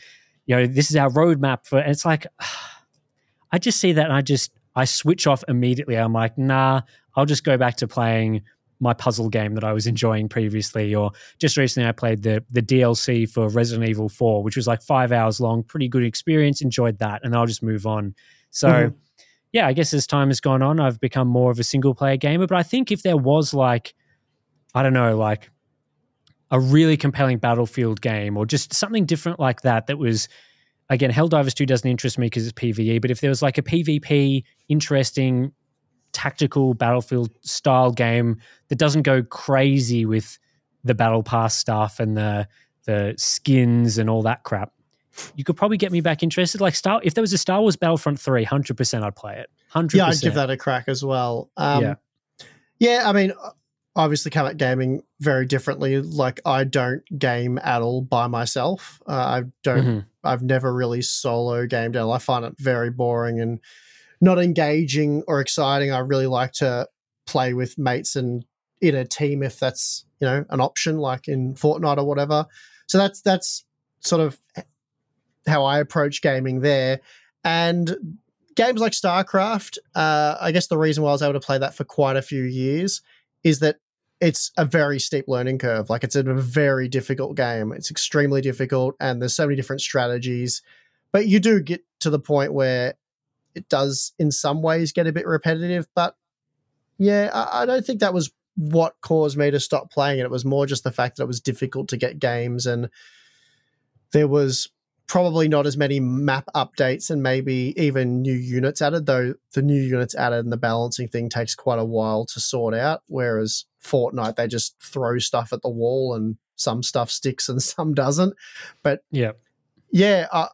you know, this is our roadmap for, it's like, *sighs* I just see that and I just, I switch off immediately. I'm like, nah, I'll just go back to playing my puzzle game that I was enjoying previously. Or just recently, I played the the DLC for Resident Evil Four, which was like five hours long. Pretty good experience. Enjoyed that, and I'll just move on. So. Mm-hmm. Yeah, I guess as time has gone on, I've become more of a single player gamer. But I think if there was like, I don't know, like a really compelling Battlefield game or just something different like that, that was again, Helldivers 2 doesn't interest me because it's PvE, but if there was like a PvP, interesting, tactical Battlefield style game that doesn't go crazy with the Battle Pass stuff and the the skins and all that crap, you could probably get me back interested. Like Star, if there was a Star Wars Battlefront 3, 100% I'd play it. 100%. Yeah, I'd give that a crack as well. Um, yeah. Yeah, I mean, obviously come at gaming very differently. Like I don't game at all by myself. Uh, I don't. Mm-hmm. I've never really solo gamed at all. I find it very boring and not engaging or exciting. I really like to play with mates and in a team if that's you know an option, like in Fortnite or whatever. So that's that's sort of how I approach gaming there. And games like StarCraft, uh, I guess the reason why I was able to play that for quite a few years is that it's a very steep learning curve. Like it's a very difficult game. It's extremely difficult, and there's so many different strategies. But you do get to the point where it does, in some ways, get a bit repetitive. But yeah, I, I don't think that was what caused me to stop playing it. It was more just the fact that it was difficult to get games, and there was probably not as many map updates and maybe even new units added, though the new units added and the balancing thing takes quite a while to sort out. Whereas Fortnite, they just throw stuff at the wall and some stuff sticks and *laughs* some doesn't. But yeah, yeah, uh,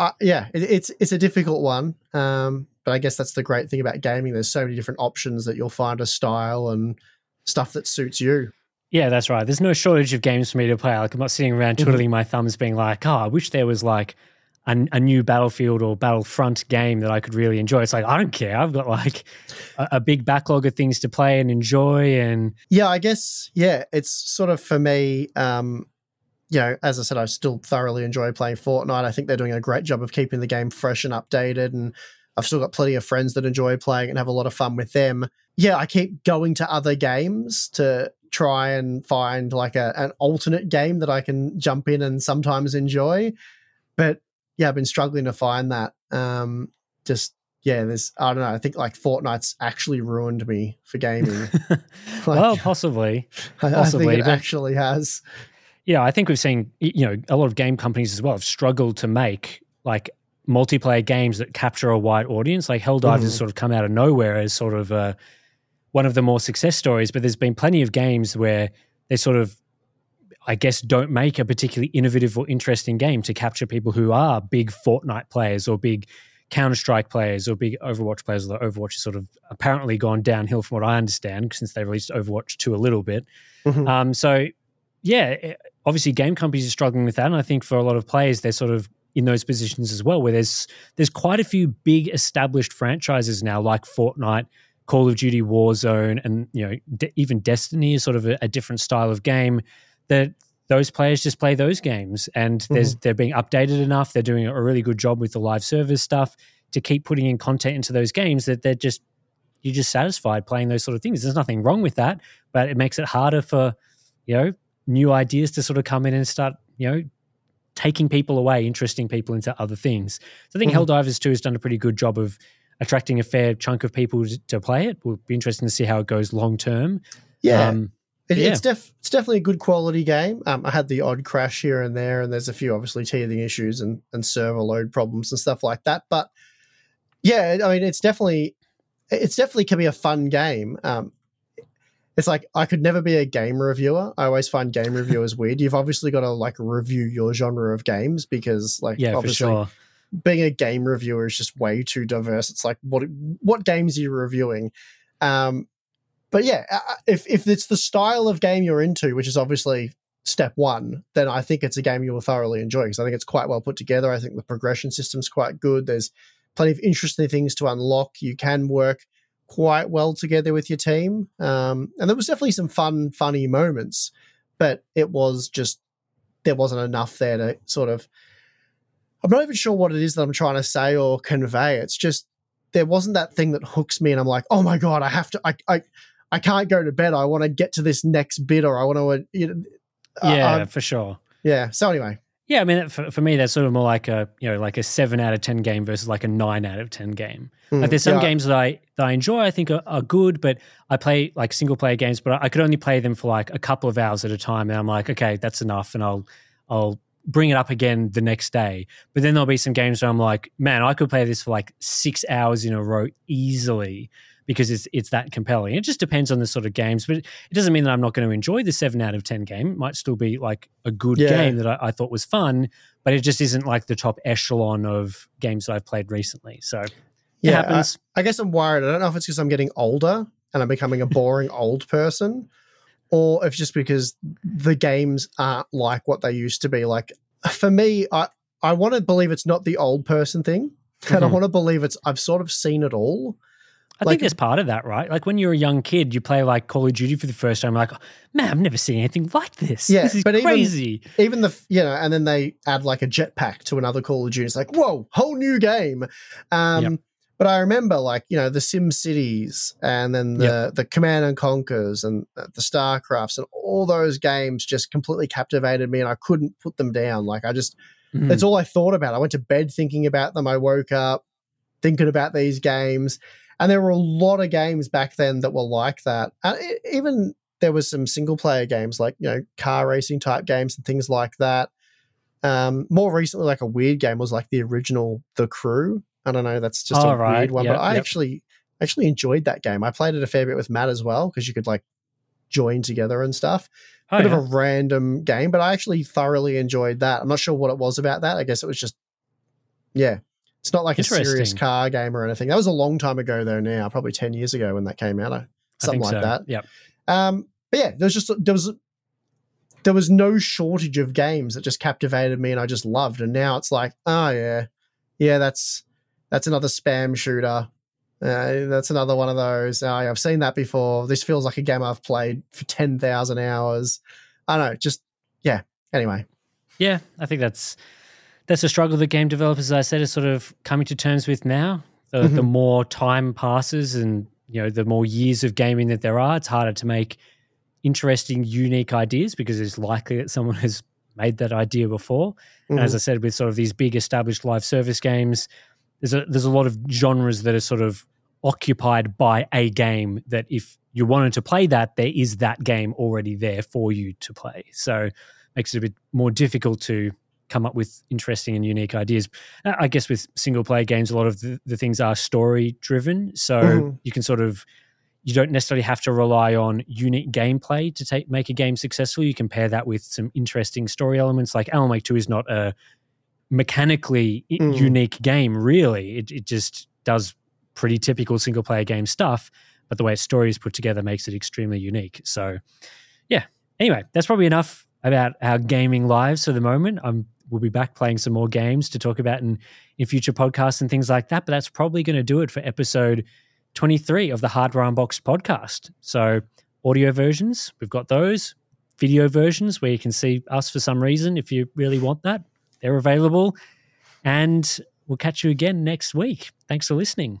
uh, yeah, it, it's it's a difficult one. Um, but I guess that's the great thing about gaming. There's so many different options that you'll find a style and stuff that suits you. Yeah, that's right. There's no shortage of games for me to play. Like I'm not sitting around mm-hmm. twiddling mm-hmm. my thumbs, being like, "Oh, I wish there was like a, a, new Battlefield or Battlefront game that I could really enjoy." It's like I don't care. I've got like a, a big backlog of things to play and enjoy. And yeah, I guess yeah, it's sort of for me. Um, you know, as I said, I still thoroughly enjoy playing Fortnite. I think they're doing a great job of keeping the game fresh and updated, and I've still got plenty of friends that enjoy playing and have a lot of fun with them. Yeah, I keep going to other games to try and find like a, an alternate game that I can jump in and sometimes enjoy. But yeah, I've been struggling to find that. Um, just yeah, there's I don't know. I think like Fortnite's actually ruined me for gaming. *laughs* like, well, possibly, *laughs* I, possibly, I think it actually has. Yeah, I think we've seen you know a lot of game companies as well have struggled to make like multiplayer games that capture a wide audience. Like Helldivers mm. has sort of come out of nowhere as sort of a one of the more success stories, but there's been plenty of games where they sort of, I guess, don't make a particularly innovative or interesting game to capture people who are big Fortnite players or big Counter Strike players or big Overwatch players. Although Overwatch has sort of apparently gone downhill from what I understand since they released Overwatch 2 a little bit. Mm-hmm. Um, so, yeah, obviously game companies are struggling with that. And I think for a lot of players, they're sort of in those positions as well, where there's there's quite a few big established franchises now, like Fortnite, Call of Duty Warzone and you know de- even Destiny is sort of a, a, different style of game that those players just play those games and there's mm-hmm. they're being updated enough they're doing a really good job with the live service stuff to keep putting in content into those games that they're just you're just satisfied playing those sort of things there's nothing wrong with that but it makes it harder for you know new ideas to sort of come in and start you know taking people away, interesting people into other things. So I think Mhm. Helldivers 2 has done a pretty good job of attracting a fair chunk of people to, to play it. Will be interesting to see how it goes long term. Yeah. Um, It, Yeah. It's def, it's definitely a good quality game. Um, I had the odd crash here and there, and there's a few obviously teething issues and, and server load problems and stuff like that. But yeah, I mean, it's definitely it's definitely can be a fun game. Um, it's like I could never be a game reviewer. I always find game reviewers weird. You've obviously got to like review your genre of games because like yeah, for sure. being a game reviewer is just way too diverse. It's like what what games are you reviewing? Um, but yeah, uh, if if it's the style of game you're into, which is obviously step one, then I think it's a game you will thoroughly enjoy because I think it's quite well put together. I think the progression system's quite good. There's plenty of interesting things to unlock. You can work quite well together with your team, um, and there was definitely some fun, funny moments, but it was just there wasn't enough there to sort of I'm not even sure what it is that I'm trying to say or convey. It's just there wasn't that thing that hooks me, and I'm like, oh my god, I have to, I, I, I can't go to bed. I want to get to this next bit, or I want to, you know, uh, Yeah, uh, for sure. yeah. So anyway, Yeah, I mean, for, for me, that's sort of more like a you know like a seven out of ten game versus like a nine out of ten game. mm, Like there's some yeah, games that I that I enjoy, I think are, are good, but I play like single player games, but I could only play them for like a couple of hours at a time, and I'm like, okay, that's enough, and I'll I'll bring it up again the next day. But then there'll be some games where I'm like, man, I could play this for like six hours in a row easily because it's it's that compelling. It just depends on the sort of games, but it doesn't mean that I'm not going to enjoy the seven out of ten game. It might still be like a good Yeah. game that I, I thought was fun, but it just isn't like the top echelon of games that I've played recently. So it yeah. I, happens. I guess I'm worried. I don't know if it's because I'm getting older and I'm becoming a boring *laughs* old person, or if just because the games aren't like what they used to be. Like for me, I I want to believe it's not the old person thing, and I Mhm. want to believe it's I've sort of seen it all. I Like- think there's part of that, right? Like when you're a young kid, you play like Call of Duty for the first time, like, man, I've never seen anything like this. Yeah, this is but even- crazy. even the you know, and then they add like a jetpack to another Call of Duty. It's like, whoa, whole new game. Um, Yep. But I remember like you know the Sim Cities and then the the Command and Conquers and the Starcrafts and all those games just completely captivated me, and I couldn't put them down. Like I just Mhm. that's all I thought about. I went to bed thinking about them. I woke up thinking about these games, and there were a lot of games back then that were like that. And e- even there was some single player games like you know car racing type games and things like that. Um, more recently, like a weird game was like the original The Crew. I don't know, that's just Oh, a right. weird one, Yep, but I yep. actually actually enjoyed that game. I played it a fair bit with Matt as well because you could like join together and stuff Oh, bit yeah. of a random game, but I actually thoroughly enjoyed that. I'm not sure what it was about that. I guess it was just, yeah, it's not like a serious car game or anything. That was a long time ago though. Now, probably ten years ago when that came out, uh, something like so. that. Yep. Um, but yeah, there was just there was there was no shortage of games that just captivated me and I just loved. And now it's like, oh yeah, yeah, that's that's another spam shooter. Uh, that's another one of those. Oh, yeah, I've seen that before. This feels like a game I've played for ten thousand hours. I don't know, just yeah. Anyway, Yeah, I think that's that's a struggle that game developers, as I said, are sort of coming to terms with now. The, the Mhm. more time passes, and you know, the more years of gaming that there are, it's harder to make interesting, unique ideas because it's likely that someone has made that idea before. And as Mhm. I said, with sort of these big established live service games, there's a there's a lot of genres that are sort of occupied by a game that if you wanted to play that, there is that game already there for you to play. So makes it a bit more difficult to come up with interesting and unique ideas. Uh, I guess with single player games, a lot of the, the things are story driven. So Mhm. you can sort of you don't necessarily have to rely on unique gameplay to take make a game successful. You can pair that with some interesting story elements. Like Alan Wake Two is not a mechanically Mm. unique game, really. It, it just does pretty typical single player game stuff, but the way its story is put together makes it extremely unique. So, yeah. Anyway, that's probably enough about our gaming lives for the moment. I'm we'll be back playing some more games to talk about in in future podcasts and things like that. But that's probably going to do it for episode 23 of the Hardware Unboxed podcast. So, audio versions, we've got those. Video versions where you can see us for some reason if you really want that, they're available. And we'll catch you again next week. Thanks for listening.